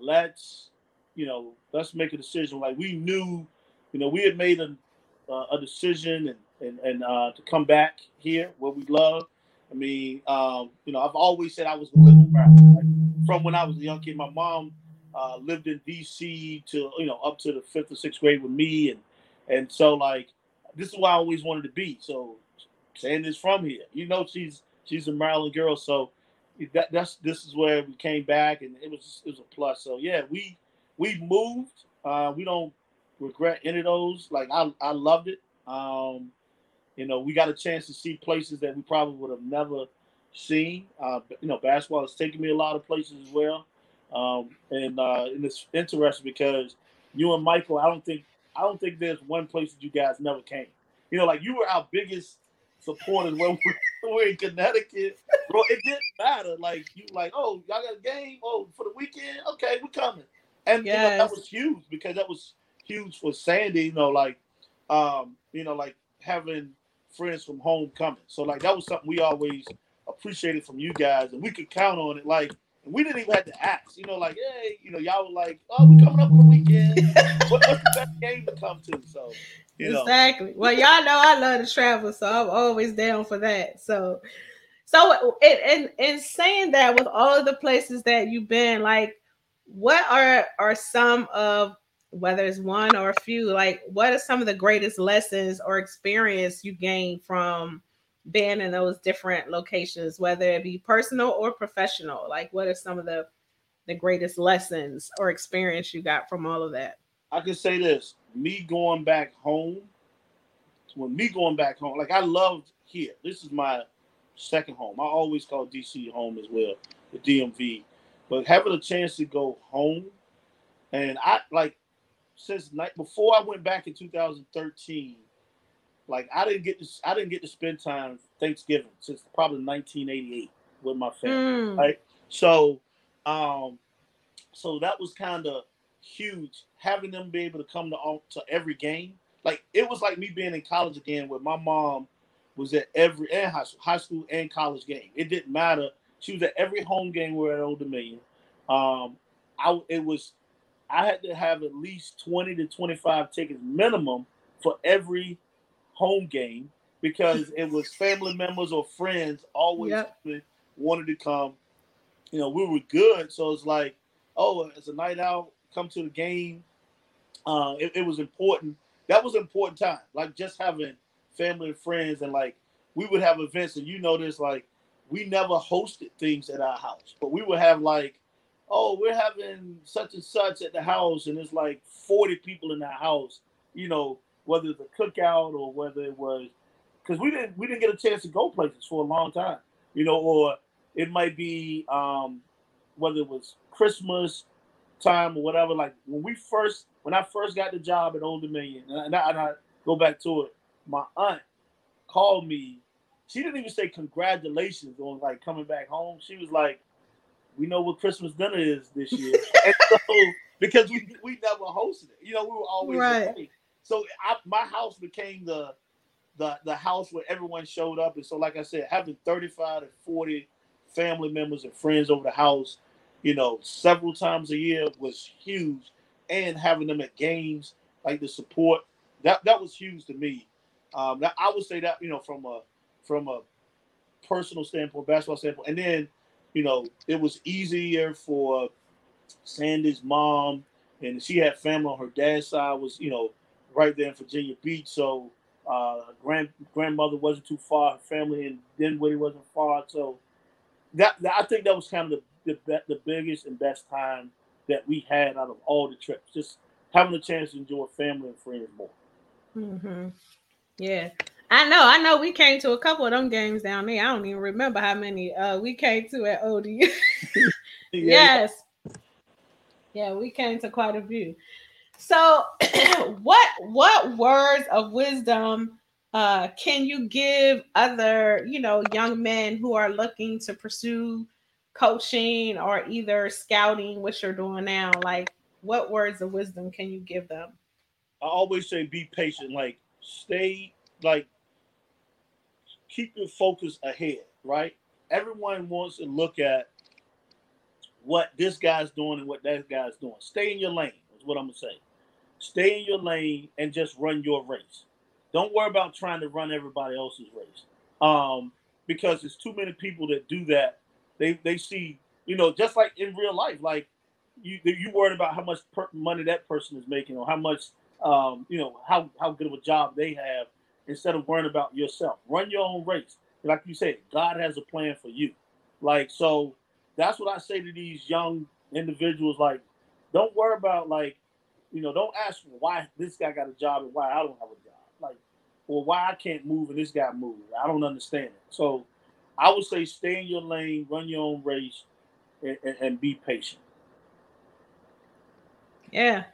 Let's you know, let's make a decision. Like we knew, you know, we had made a uh, a decision and and, and uh, to come back here where we love. I mean, um, you know, I've always said I was going to live in Maryland. Like, from when I was a young kid, my mom uh, lived in D.C. to you know up to the fifth or sixth grade with me, and and so like this is why I always wanted to be. So saying this from here, you know, she's she's a Maryland girl, so that that's this is where we came back, and it was it was a plus. So yeah, we we moved. Uh, we don't regret any of those. Like I, I loved it. Um, you know, we got a chance to see places that we probably would have never seen. Uh, you know, basketball has taken me a lot of places as well. Um, and uh, and it's interesting because you and Michael, I don't think I don't think there's one place that you guys never came. You know, like you were our biggest supporters when we were in Connecticut. Bro, it didn't matter. Like you like, oh, y'all got a game? Oh, for the weekend? Okay, we're coming. And yes. you know, that was huge because that was huge for Sandy, you know, like um, you know, like having friends from home coming. So like that was something we always appreciated from you guys and we could count on it. Like we didn't even have to ask, you know, like, hey, you know, y'all were like, oh, we coming up for the weekend. what, what's the best game to come to? So you know.
Exactly. Well, y'all know I love to travel, so I'm always down for that. So so and in saying that with all of the places that you've been, like what are are some of whether it's one or a few like what are some of the greatest lessons or experience you gained from being in those different locations whether it be personal or professional like what are some of the the greatest lessons or experience you got from all of that
I can say this: me going back home, when me going back home, like I loved here. This is my second home. I always call DC home as well, the DMV. But having a chance to go home, and I like since night before I went back in 2013, like I didn't get to I didn't get to spend time Thanksgiving since probably 1988 with my family.
Mm.
Right. So um so that was kind of huge having them be able to come to all to every game. Like it was like me being in college again where my mom was at every and high school, high school and college game. It didn't matter. She was at every home game we're at Old Dominion. Um I it was I had to have at least 20 to 25 tickets minimum for every home game because it was family members or friends always
Yep.
wanted to come. You know, we were good, so it's like, oh, it's a night out, come to the game. Uh, it, it was important. That was an important time. Like just having family and friends, and like we would have events, and you know this, like we never hosted things at our house, but we would have like, oh, we're having such and such at the house, and it's like forty people in that house. You know, whether it's a cookout or whether it was because we didn't we didn't get a chance to go places for a long time. You know, or it might be um, whether it was Christmas time or whatever. Like when we first, when I first got the job at Old Dominion, and I, and I go back to it, my aunt called me. She didn't even say congratulations on like coming back home. She was like, "We know what Christmas dinner is this year," and so because we we never hosted it, you know, we were always
Right.
away. So I, my house became the the the house where everyone showed up, and so like I said, having thirty five to forty family members and friends over the house, you know, several times a year was huge, and having them at games, like the support, that that was huge to me. Um, I would say that you know from a from a personal standpoint, basketball standpoint, and then you know it was easier for Sandy's mom, and she had family on her dad's side was you know right there in Virginia Beach, so uh, grand grandmother wasn't too far, her family in Dinwiddie wasn't far, so that, that I think that was kind of the, the the biggest and best time that we had out of all the trips, just having a chance to enjoy family and friends more.
Mm-hmm. Yeah. I know, I know we came to a couple of them games down there. I don't even remember how many uh we came to at ODU. yes. Yeah, we came to quite a few. So what what words of wisdom uh can you give other, you know, young men who are looking to pursue coaching or either scouting, which you're doing now? Like what words of wisdom can you give them?
I always say be patient. Like stay like keep your focus ahead, right? Everyone wants to look at what this guy's doing and what that guy's doing. Stay in your lane, is what I'm gonna say. Stay in your lane and just run your race. Don't worry about trying to run everybody else's race. Um, because there's too many people that do that. They they see, you know, just like in real life, like you you worried about how much per- money that person is making or how much um, you know, how how good of a job they have instead of worrying about yourself. Run your own race. Like you said, God has a plan for you. Like so, that's what I say to these young individuals. Like, don't worry about like, you know, don't ask me why this guy got a job and why I don't have a job. Like, or why I can't move and this guy moved. I don't understand it. So, I would say stay in your lane, run your own race, and, and, and be patient.
Yeah.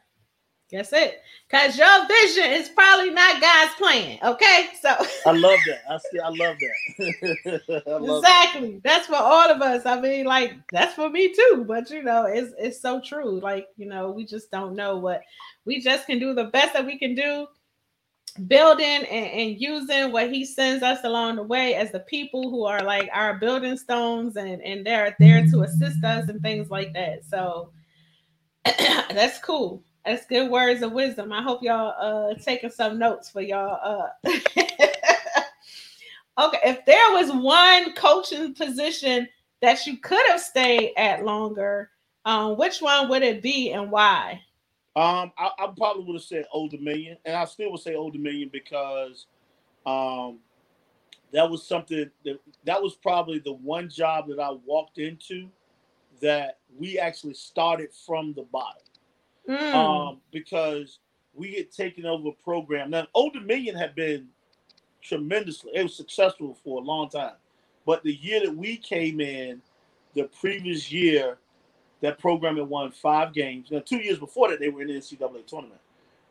That's it. Cause your vision is probably not God's plan. Okay. So
I love that. I see. I love that. I love that.
exactly. That's for all of us. I mean, like that's for me too. But you know, it's it's so true. Like, you know, we just don't know what we just can do the best that we can do, building and, and using what he sends us along the way as the people who are like our building stones and, and they're there to assist us and things like that. So that's cool. That's good words of wisdom. I hope y'all uh taking some notes for y'all. Uh okay, if there was one coaching position that you could have stayed at longer, um, which one would it be and why?
Um, I, I probably would have said Old Dominion, and I still would say Old Dominion because, um, that was something that that was probably the one job that I walked into that we actually started from the bottom.
Mm.
um, because we get taken over a program. Now, Old Dominion had been tremendously, it was successful for a long time. But the year that we came in, the previous year, that program had won five games. Now, two years before that, they were in the NCAA tournament.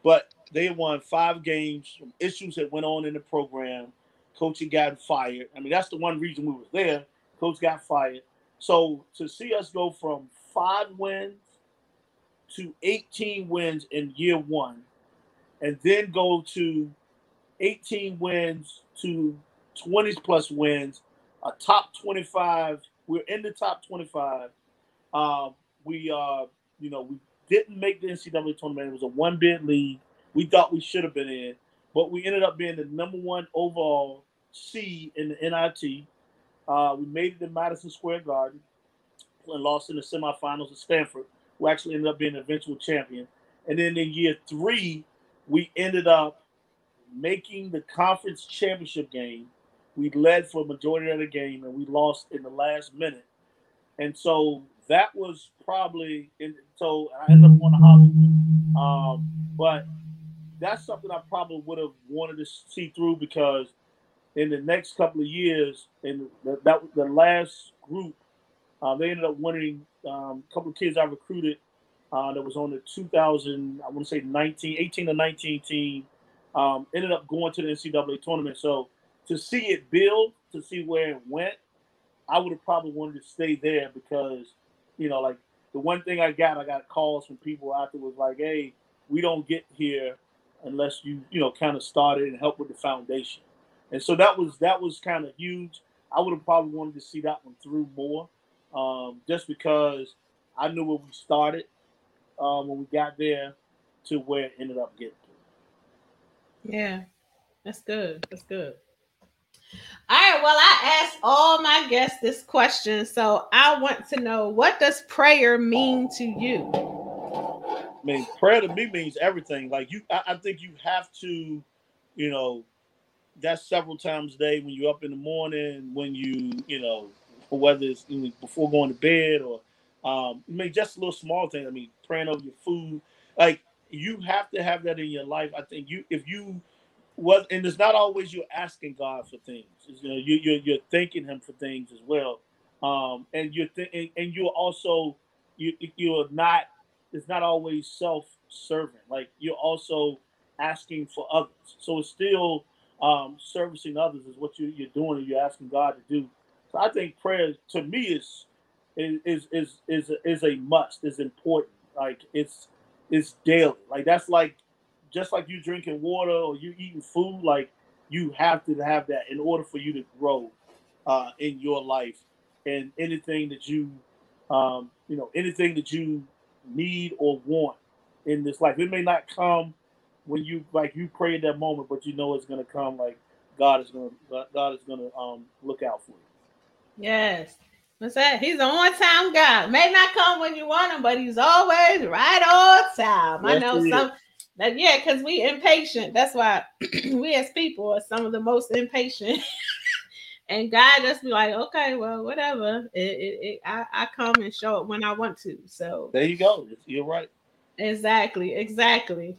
But they won five games issues that went on in the program. Coach had gotten fired. I mean, that's the one reason we were there. Coach got fired. So to see us go from five wins to 18 wins in year one, and then go to 18 wins to 20 plus wins, a top 25. We're in the top 25. Um, we, uh, you know, we didn't make the NCAA tournament. It was a one bid league. We thought we should have been in, but we ended up being the number one overall seed in the NIT. Uh, we made it to Madison Square Garden and lost in the semifinals to Stanford, who actually ended up being eventual champion. And then in year three, we ended up making the conference championship game. We led for a majority of the game, and we lost in the last minute. And so that was probably in, so I ended up on the hospital. Um, but that's something I probably would have wanted to see through because in the next couple of years, in the, that the last group, uh, they ended up winning. Um, a couple of kids I recruited uh, that was on the 2000, I want to say 19, 18 to 19 team, um, ended up going to the NCAA tournament. So to see it build, to see where it went, I would have probably wanted to stay there because, you know, like the one thing I got, I got calls from people afterwards like, hey, we don't get here unless you, you know, kind of started and help with the foundation. And so that was that was kind of huge. I would have probably wanted to see that one through more, um, just because I knew where we started um, when we got there to where it ended up getting to.
Yeah, that's good. That's good. All right. Well, I asked all my guests this question, so I want to know what does prayer mean to you?
I mean, prayer to me means everything. Like you, I, I think you have to, you know, that's several times a day when you're up in the morning, when you, you know, whether it's before going to bed or, um, I mean, just a little small thing. I mean, praying over your food. Like you have to have that in your life. I think you, if you was, and it's not always you're asking God for things. It's, you know, you, you're you're thanking Him for things as well. Um, and you're th- and, and you're also you you're not. It's not always self-serving. Like you're also asking for others. So it's still um, servicing others is what you, you're doing and you're asking God to do. So I think prayer to me is is is is is a must. Is important. Like it's it's daily. Like that's like just like you drinking water or you eating food. Like you have to have that in order for you to grow uh, in your life and anything that you um, you know anything that you need or want in this life. It may not come when you like you pray in that moment, but you know it's gonna come. Like God is gonna God is gonna um look out for you.
Yes. What's that? He's an on time God. May not come when you want him, but he's always right on time.
Yes,
I know some that yeah, because we impatient. That's why we as people are some of the most impatient. and God just be like, okay, well, whatever. It, it, it I, I come and show it when I want to. So
There you go. You're right.
Exactly, exactly.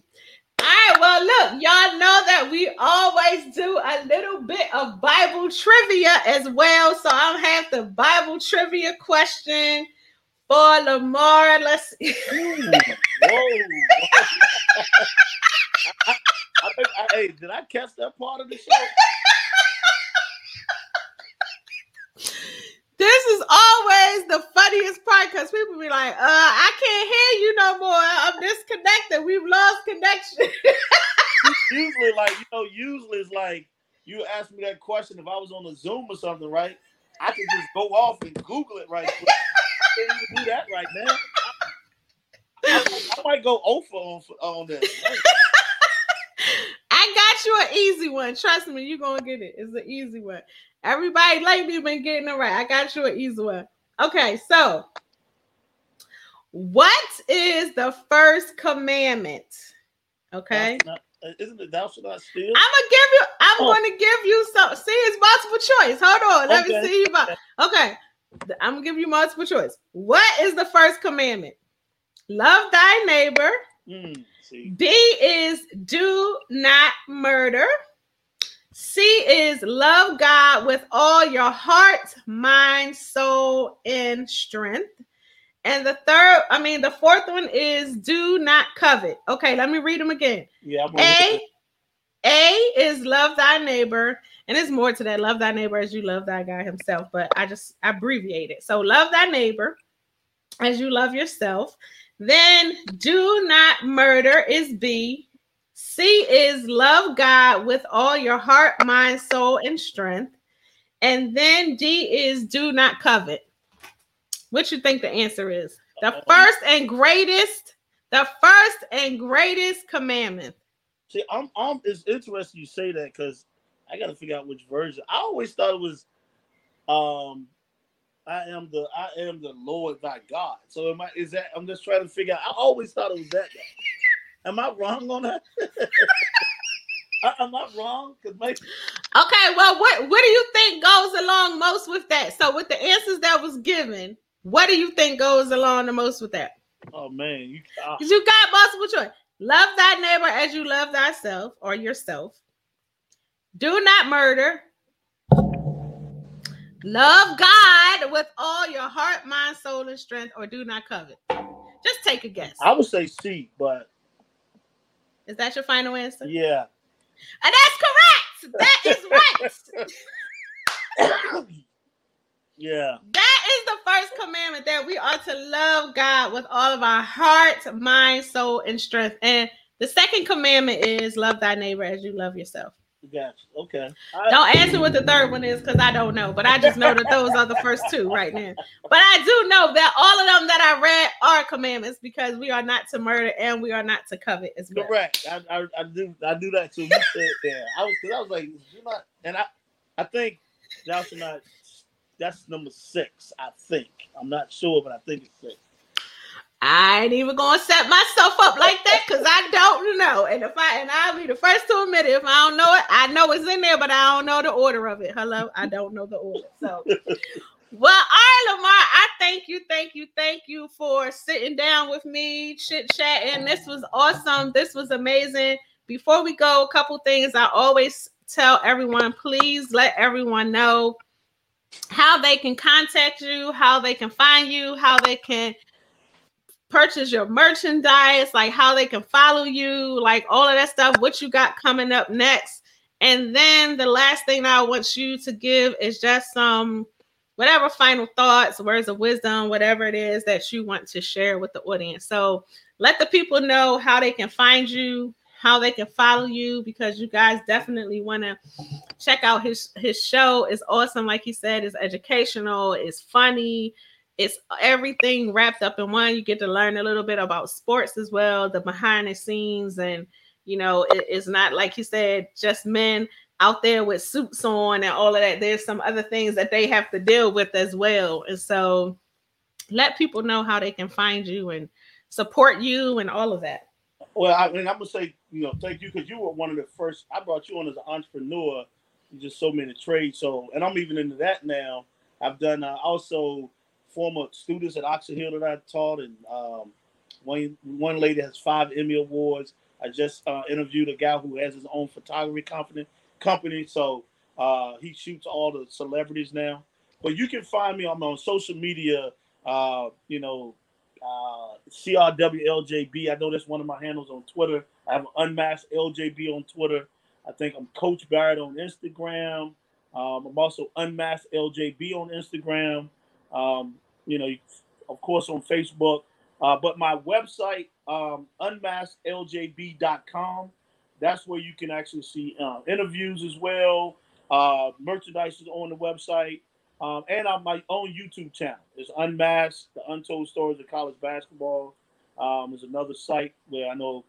Right, well, look, y'all know that we always do a little bit of Bible trivia as well. So I'll have the Bible trivia question for Lamar. Let's see.
Ooh, whoa. I, I I, hey, did I catch that part of the show?
This is always the funniest part because people be like, uh, I can't hear you no more. I'm disconnected. We've lost connection.
usually, like you know, usually it's like you ask me that question if I was on a Zoom or something, right? I can just go off and Google it right quick. I can't even do that right now. I, I, I might go over on on this. Hey,
I got you an easy one. Trust me, you're gonna get it. It's an easy one. Everybody lately been getting it right. I got you an easy one. Okay, so what is the first commandment? Okay.
not- isn't it thou shalt not steal?
I'm gonna give you. I'm
Oh.
to give you some. See, it's multiple choice. Hold on. Let me see you. Okay, I'm gonna give you multiple choice. What is the first commandment? love thy neighbor.
Mm,
is do not murder. C is love God with all your heart, mind, soul, and strength. And the third, I mean, the fourth one is do not covet. Okay, let me read them again.
yeah,
A, A is love thy neighbor, and it's more to that. Love thy neighbor as you love thy God himself, but I just abbreviate it. So love thy neighbor as you love yourself. Then do not murder is B. C is love God with all your heart, mind, soul, and strength. And then D is do not covet. What you think the answer is? The first and greatest, the first and greatest commandment.
See, I'm, I'm. It's interesting you say that because I got to figure out which version. I always thought it was, um, I am the I am the Lord thy God. So am I? Is that? I'm just trying to figure out. I always thought it was that guy. Am I wrong on that? I, am I wrong? Maybe
Okay, well, what what do you think goes along most with that? So, with the answers that was given, what do you think goes along the most with that?
oh man, you uh,
you got multiple choice. Love thy neighbor as you love thyself or yourself. Do not murder. Love God with all your heart, mind, soul, and strength, or do not covet. Just take a guess.
I would say C, but
Is that your final answer?
yeah.
And that's correct. That is right.
yeah.
That is the first commandment that we are to love God with all of our heart, mind, soul, and strength. And the second commandment is love thy neighbor as you love yourself.
Gotcha. Okay. I,
Don't answer what the third one is because I don't know, but I just know that those are the first two right now. But I do know that all of them that I read are commandments because we are not to murder and we are not to covet as well.
Correct. I, I, I do I do that too. You said that. I was because I was like, you're not and I I think thou should not that's number six, I think. I'm not sure, but I think it's six.
I ain't even gonna set myself up like that because I don't know. And if I and I'll be the first to admit it, if I don't know it, I know it's in there, but I don't know the order of it. Hello, I don't know the order. So well, all right, Lamar. I thank you, thank you, thank you for sitting down with me, chit chatting. This was awesome. This was amazing. Before we go, a couple things I always tell everyone please let everyone know how they can contact you, how they can find you, how they can purchase your merchandise, like how they can follow you, like all of that stuff, what you got coming up next. And then the last thing I want you to give is just some whatever final thoughts, words of wisdom, whatever it is that you want to share with the audience. So let the people know how they can find you, how they can follow you, because you guys definitely want to check out his his show. It's awesome, like he said, it's educational, it's funny, it's everything wrapped up in one. You get to learn a little bit about sports as well, the behind the scenes, and you know, it, it's not like you said, just men out there with suits on and all of that. There's some other things that they have to deal with as well. And so let people know how they can find you and support you and all of that.
Well, I mean, I'm gonna say, you know, thank you because you were one of the first. I brought you on as an entrepreneur. You just so many trades. So, and I'm even into that now. I've done uh, also former students at Oxon Hill that I taught, and um, one one lady has five Emmy awards. I just uh, interviewed a guy who has his own photography company. Company, so uh, he shoots all the celebrities now. But you can find me. On social media. Uh, you know, uh, CRWLJB. I know that's one of my handles on Twitter. I have Unmasked LJB on Twitter. I think I'm Coach Barrett on Instagram. Um, I'm also Unmasked LJB on Instagram. Um, you know, of course on Facebook. Uh, but my website, um, unmaskedaljb.com, that's where you can actually see uh, interviews as well. Uh, merchandise is on the website. Um, and on my own YouTube channel. It's Unmasked, the Untold Stories of College Basketball. Um, there's another site where I know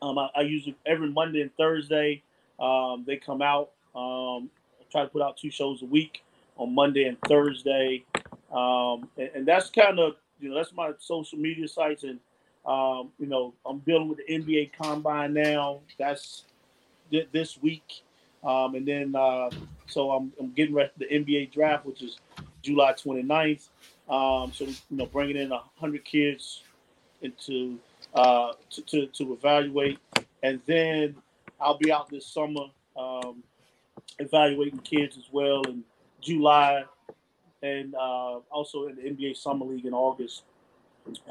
um, I, I use it every Monday and Thursday. Um, they come out. Um, I try to put out two shows a week on Monday and Thursday. Um, and, and that's kind of, you know, that's my social media sites. And, um, you know, I'm dealing with the NBA Combine now. That's th- this week. Um, and then, uh, so I'm, I'm getting ready for the NBA draft, which is July 29th. Um, so, you know, bringing in 100 kids into uh, to, to, to evaluate, and then I'll be out this summer um, evaluating kids as well in July, and uh, also in the NBA Summer League in August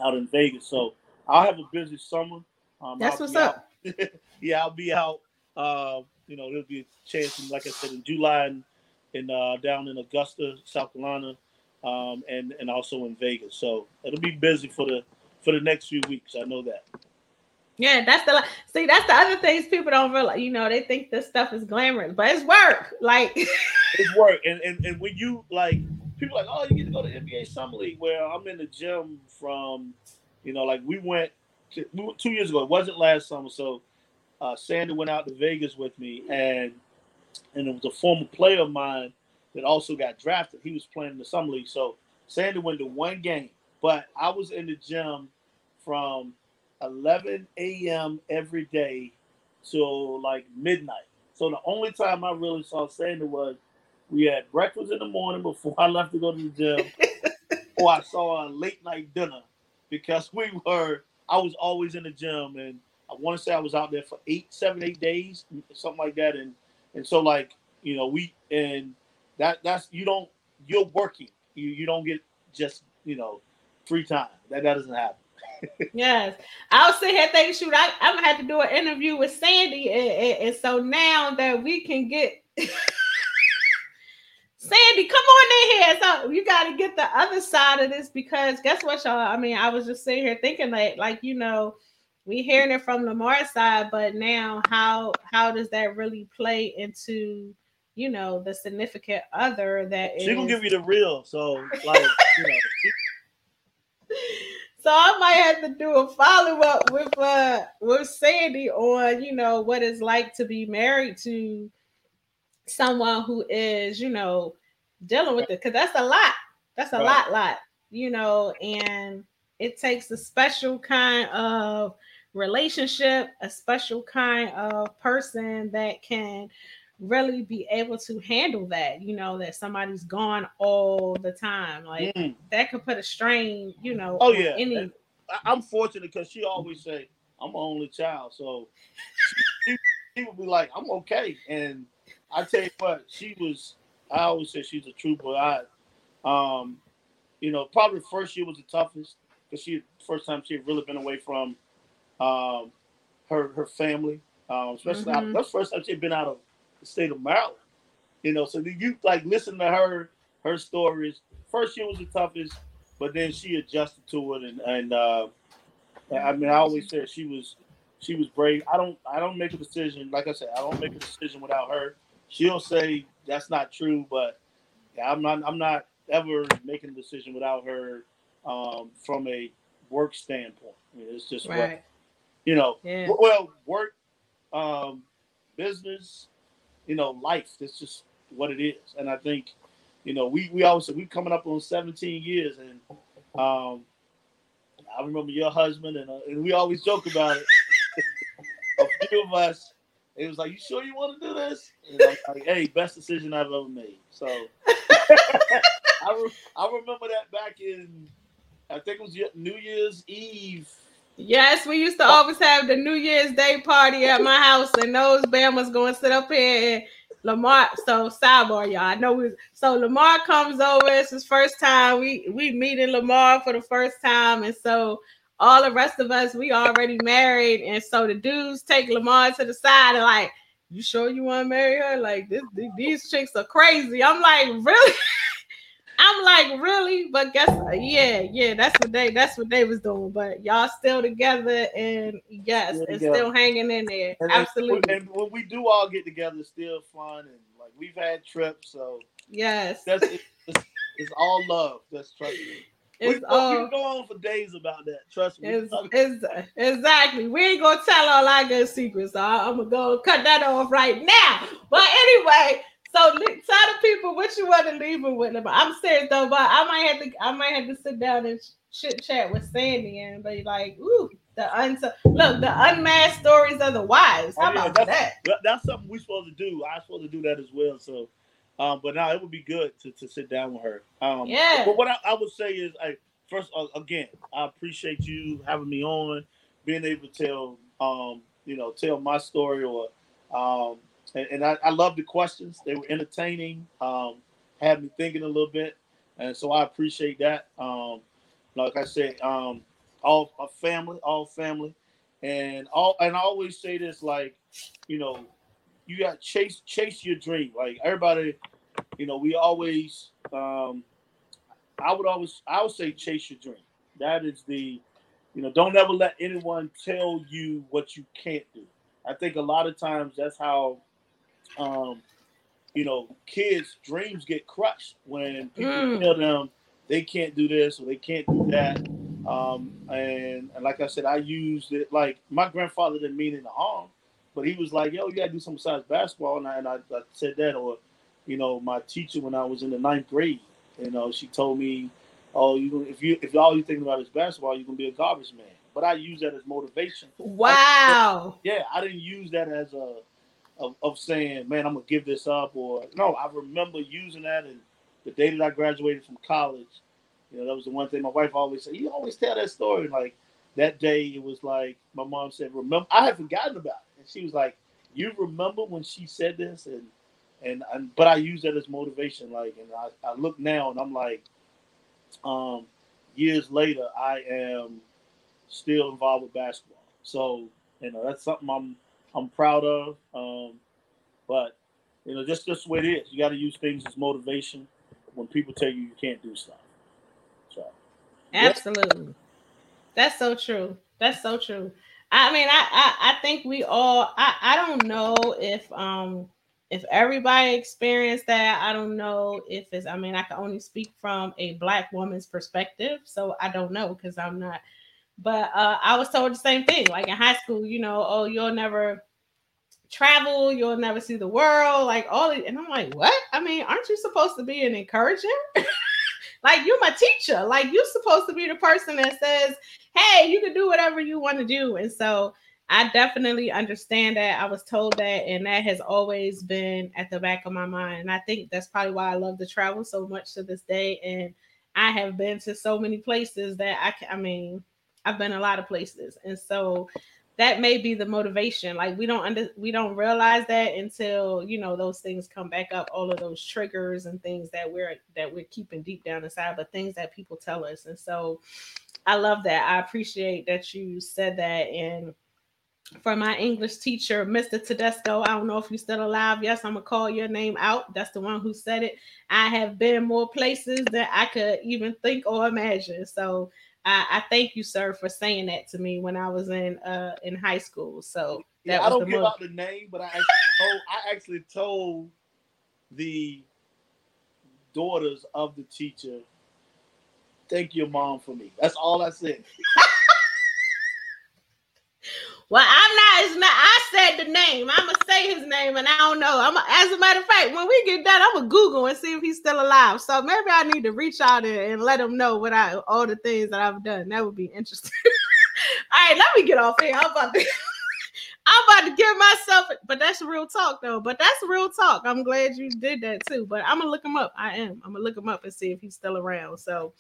out in Vegas. So I'll have a busy summer.
Um, That's what's up.
yeah, I'll be out. Uh, you know, there'll be a chance, like I said, in July and, in uh, down in Augusta, South Carolina, um, and and also in Vegas. So it'll be busy for the for the next few weeks. I know that.
Yeah, that's the see. That's the other things people don't realize. You know, they think this stuff is glamorous, but it's work. Like
it's work, and, and and when you like people like, oh, you get to go to NBA Summer League, where I'm in the gym from, you know, like we went, to, two years ago. It wasn't last summer, so uh, Sandy went out to Vegas with me, and and it was a former player of mine that also got drafted. He was playing in the summer league, so Sandy went to one game, but I was in the gym from 11 a.m. every day till like midnight. So the only time I really saw Sandy was we had breakfast in the morning before I left to go to the gym, or I saw a late night dinner because we were. I was always in the gym, and I want to say I was out there for eight, seven, eight days, something like that, and and so like you know we and that that's you don't you're working, you you don't get just you know free time. That that doesn't happen.
yes, I was sitting here thinking, shoot, I, I'm gonna have to do an interview with Sandy, and, and, and so now that we can get. Sandy, come on in here. So you got to get the other side of this because guess what, y'all? I mean, I was just sitting here thinking that, like, you know, we hearing it from Lamar's side, but now how how does that really play into you know the significant other that
she is... gonna give you the real? So like, you know.
So I might have to do a follow up with uh with Sandy on you know what it's like to be married to someone who is you know dealing with it because that's a lot. That's a right. lot, lot. You know, and it takes a special kind of relationship, a special kind of person that can really be able to handle that, you know, that somebody's gone all the time. Like mm. that could put a strain, you know.
Oh yeah. Any... I'm fortunate because she always say, I'm an only child. So she, she would be like, I'm okay. And I tell you what, she was I always say she's a trooper. I um, you know, probably first year was the toughest because she first time she had really been away from um, her her family, um, especially mm-hmm. that's first time she'd been out of the state of Maryland. You know, so you like listen to her her stories. First year was the toughest, but then she adjusted to it, and and uh, I mean, I always said she was she was brave. I don't I don't make a decision. Like I said, I don't make a decision without her. She'll say that's not true, but yeah, I'm not I'm not ever making a decision without her um, from a work standpoint. I mean, it's just right. what you know, yeah. well, work, um, business, you know, life. That's just what it is. And I think, you know, we we always we're coming up on 17 years, and um, I remember your husband, and, uh, and we always joke about it. a few of us, it was like, "You sure you want to do this?" And I'm like, "Hey, best decision I've ever made." So I re- I remember that back in I think it was New Year's Eve
Yes, we used to oh. always have the New Year's Day party at my house, and those Bama's going to sit up here and Lamar. So sidebar, y'all. I know we. So Lamar comes over. It's his first time. We we meeting Lamar for the first time, and so all the rest of us we already married, and so the dudes take Lamar to the side and like, you sure you want to marry her? Like this, these chicks are crazy. I'm like, really? I'm like, really? But guess yeah, yeah, that's what they that's what they was doing. But y'all still together and yes, and still hanging in there. And Absolutely.
And when we do all get together, still fun and like we've had trips, so
yes,
that's it's, it's all love. That's trust me. It's we, all, we can uh, go on for days about that. Trust me.
It's, it's, exactly. We ain't gonna tell all our good secrets. So I'm gonna go cut that off right now. But anyway, so tell the people what you want to leave them with. I'm serious though, but I might have to I might have to sit down and chit chat with Sandy and be like, ooh, the uns look the unmasked stories of the wives. How oh, yeah, about
that's, that? That's something we're supposed to do. I'm supposed to do that as well. So, um, but now it would be good to, to sit down with her. Um,
yeah.
But what I, I would say is, I first uh, again, I appreciate you having me on, being able to tell um, you know, tell my story or um, and, and I, I love the questions. They were entertaining, um, had me thinking a little bit, and so I appreciate that. Um, like I said, um, all a family, all family, and all. And I always say this, like, you know, you got chase chase your dream. Like everybody, you know, we always. Um, I would always, I would say, chase your dream. That is the, you know, don't ever let anyone tell you what you can't do. I think a lot of times that's how um, you know, kids' dreams get crushed when people mm. tell them they can't do this or they can't do that. Um, and, and like I said, I used it like my grandfather didn't mean any harm, but he was like, "Yo, you gotta do something besides basketball." And I, and I, I said that, or you know, my teacher when I was in the ninth grade, you know, she told me, "Oh, you if you if all you thinking about is basketball, you're gonna be a garbage man." But I use that as motivation.
Wow.
I, yeah, I didn't use that as a of, of saying, man, I'm gonna give this up, or no, I remember using that and the day that I graduated from college, you know, that was the one thing my wife always said. You always tell that story. Like that day, it was like my mom said, "Remember?" I had forgotten about it, she was like, "You remember when she said this?" And and, and but I use that as motivation. Like, and I, I look now and I'm like, um, years later, I am still involved with basketball. So you know, that's something I'm I'm proud of. Um, but you know, just just the way it is. You got to use things as motivation when people tell you you can't do stuff. So,
absolutely, yeah. that's so true. That's so true. I mean, I, I I think we all. I I don't know if um if everybody experienced that. I don't know if it's. I mean, I can only speak from a black woman's perspective, so I don't know because I'm not. But uh, I was told the same thing. Like in high school, you know, oh, you'll never travel, you'll never see the world, like all and I'm like, what? I mean, aren't you supposed to be an encourager? like you're my teacher. Like you're supposed to be the person that says, Hey, you can do whatever you want to do. And so I definitely understand that. I was told that, and that has always been at the back of my mind. And I think that's probably why I love to travel so much to this day. And I have been to so many places that I can, I mean, I've been a lot of places. And so that may be the motivation. Like we don't under we don't realize that until you know those things come back up all of those triggers and things that we're that we're keeping deep down inside but things that people tell us. And so i love that. I appreciate that you said that. And for my english teacher mr tedesco i don't know if you're still alive. Yes i'm gonna call your name out. That's the one who said it. I have been more places than i could even think or imagine. So I, I, thank you, sir, for saying that to me when I was in uh in high school. So
yeah, I don't give out the name, but I actually told I actually told the daughters of the teacher, thank your mom for me. That's all I said.
Well, I'm not. It's not. I said the name. I'm gonna say his name, and I don't know. I'm. As a matter of fact, when we get done, I'm gonna Google and see if he's still alive. So maybe I need to reach out and, and let him know what I all the things that I've done. That would be interesting. all right, let me get off here. I'm about to. I'm about to give myself, but that's real talk though. But that's real talk. I'm glad you did that too. But I'm gonna look him up. I am. I'm gonna look him up and see if he's still around. So,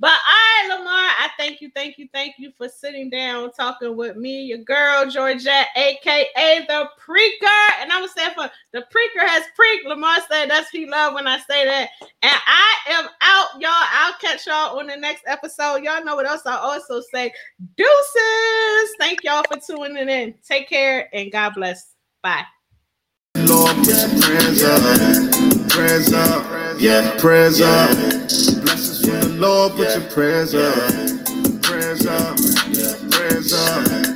but all right, Lamar, I thank you, thank you, thank you for sitting down talking with me, your girl Georgette, aka the Preaker. And I'm gonna say for the Preaker has preaked. Lamar said that's he love when I say that. And I am out, y'all. I'll catch y'all on the next episode. Y'all know what else I also say. Deuces. Thank y'all for tuning in. Take care and God bless. Bye. Lord, prayers up, prayers up, yeah, prayers up. Blessings from the Lord, put your prayers up, prayers up, prayers up.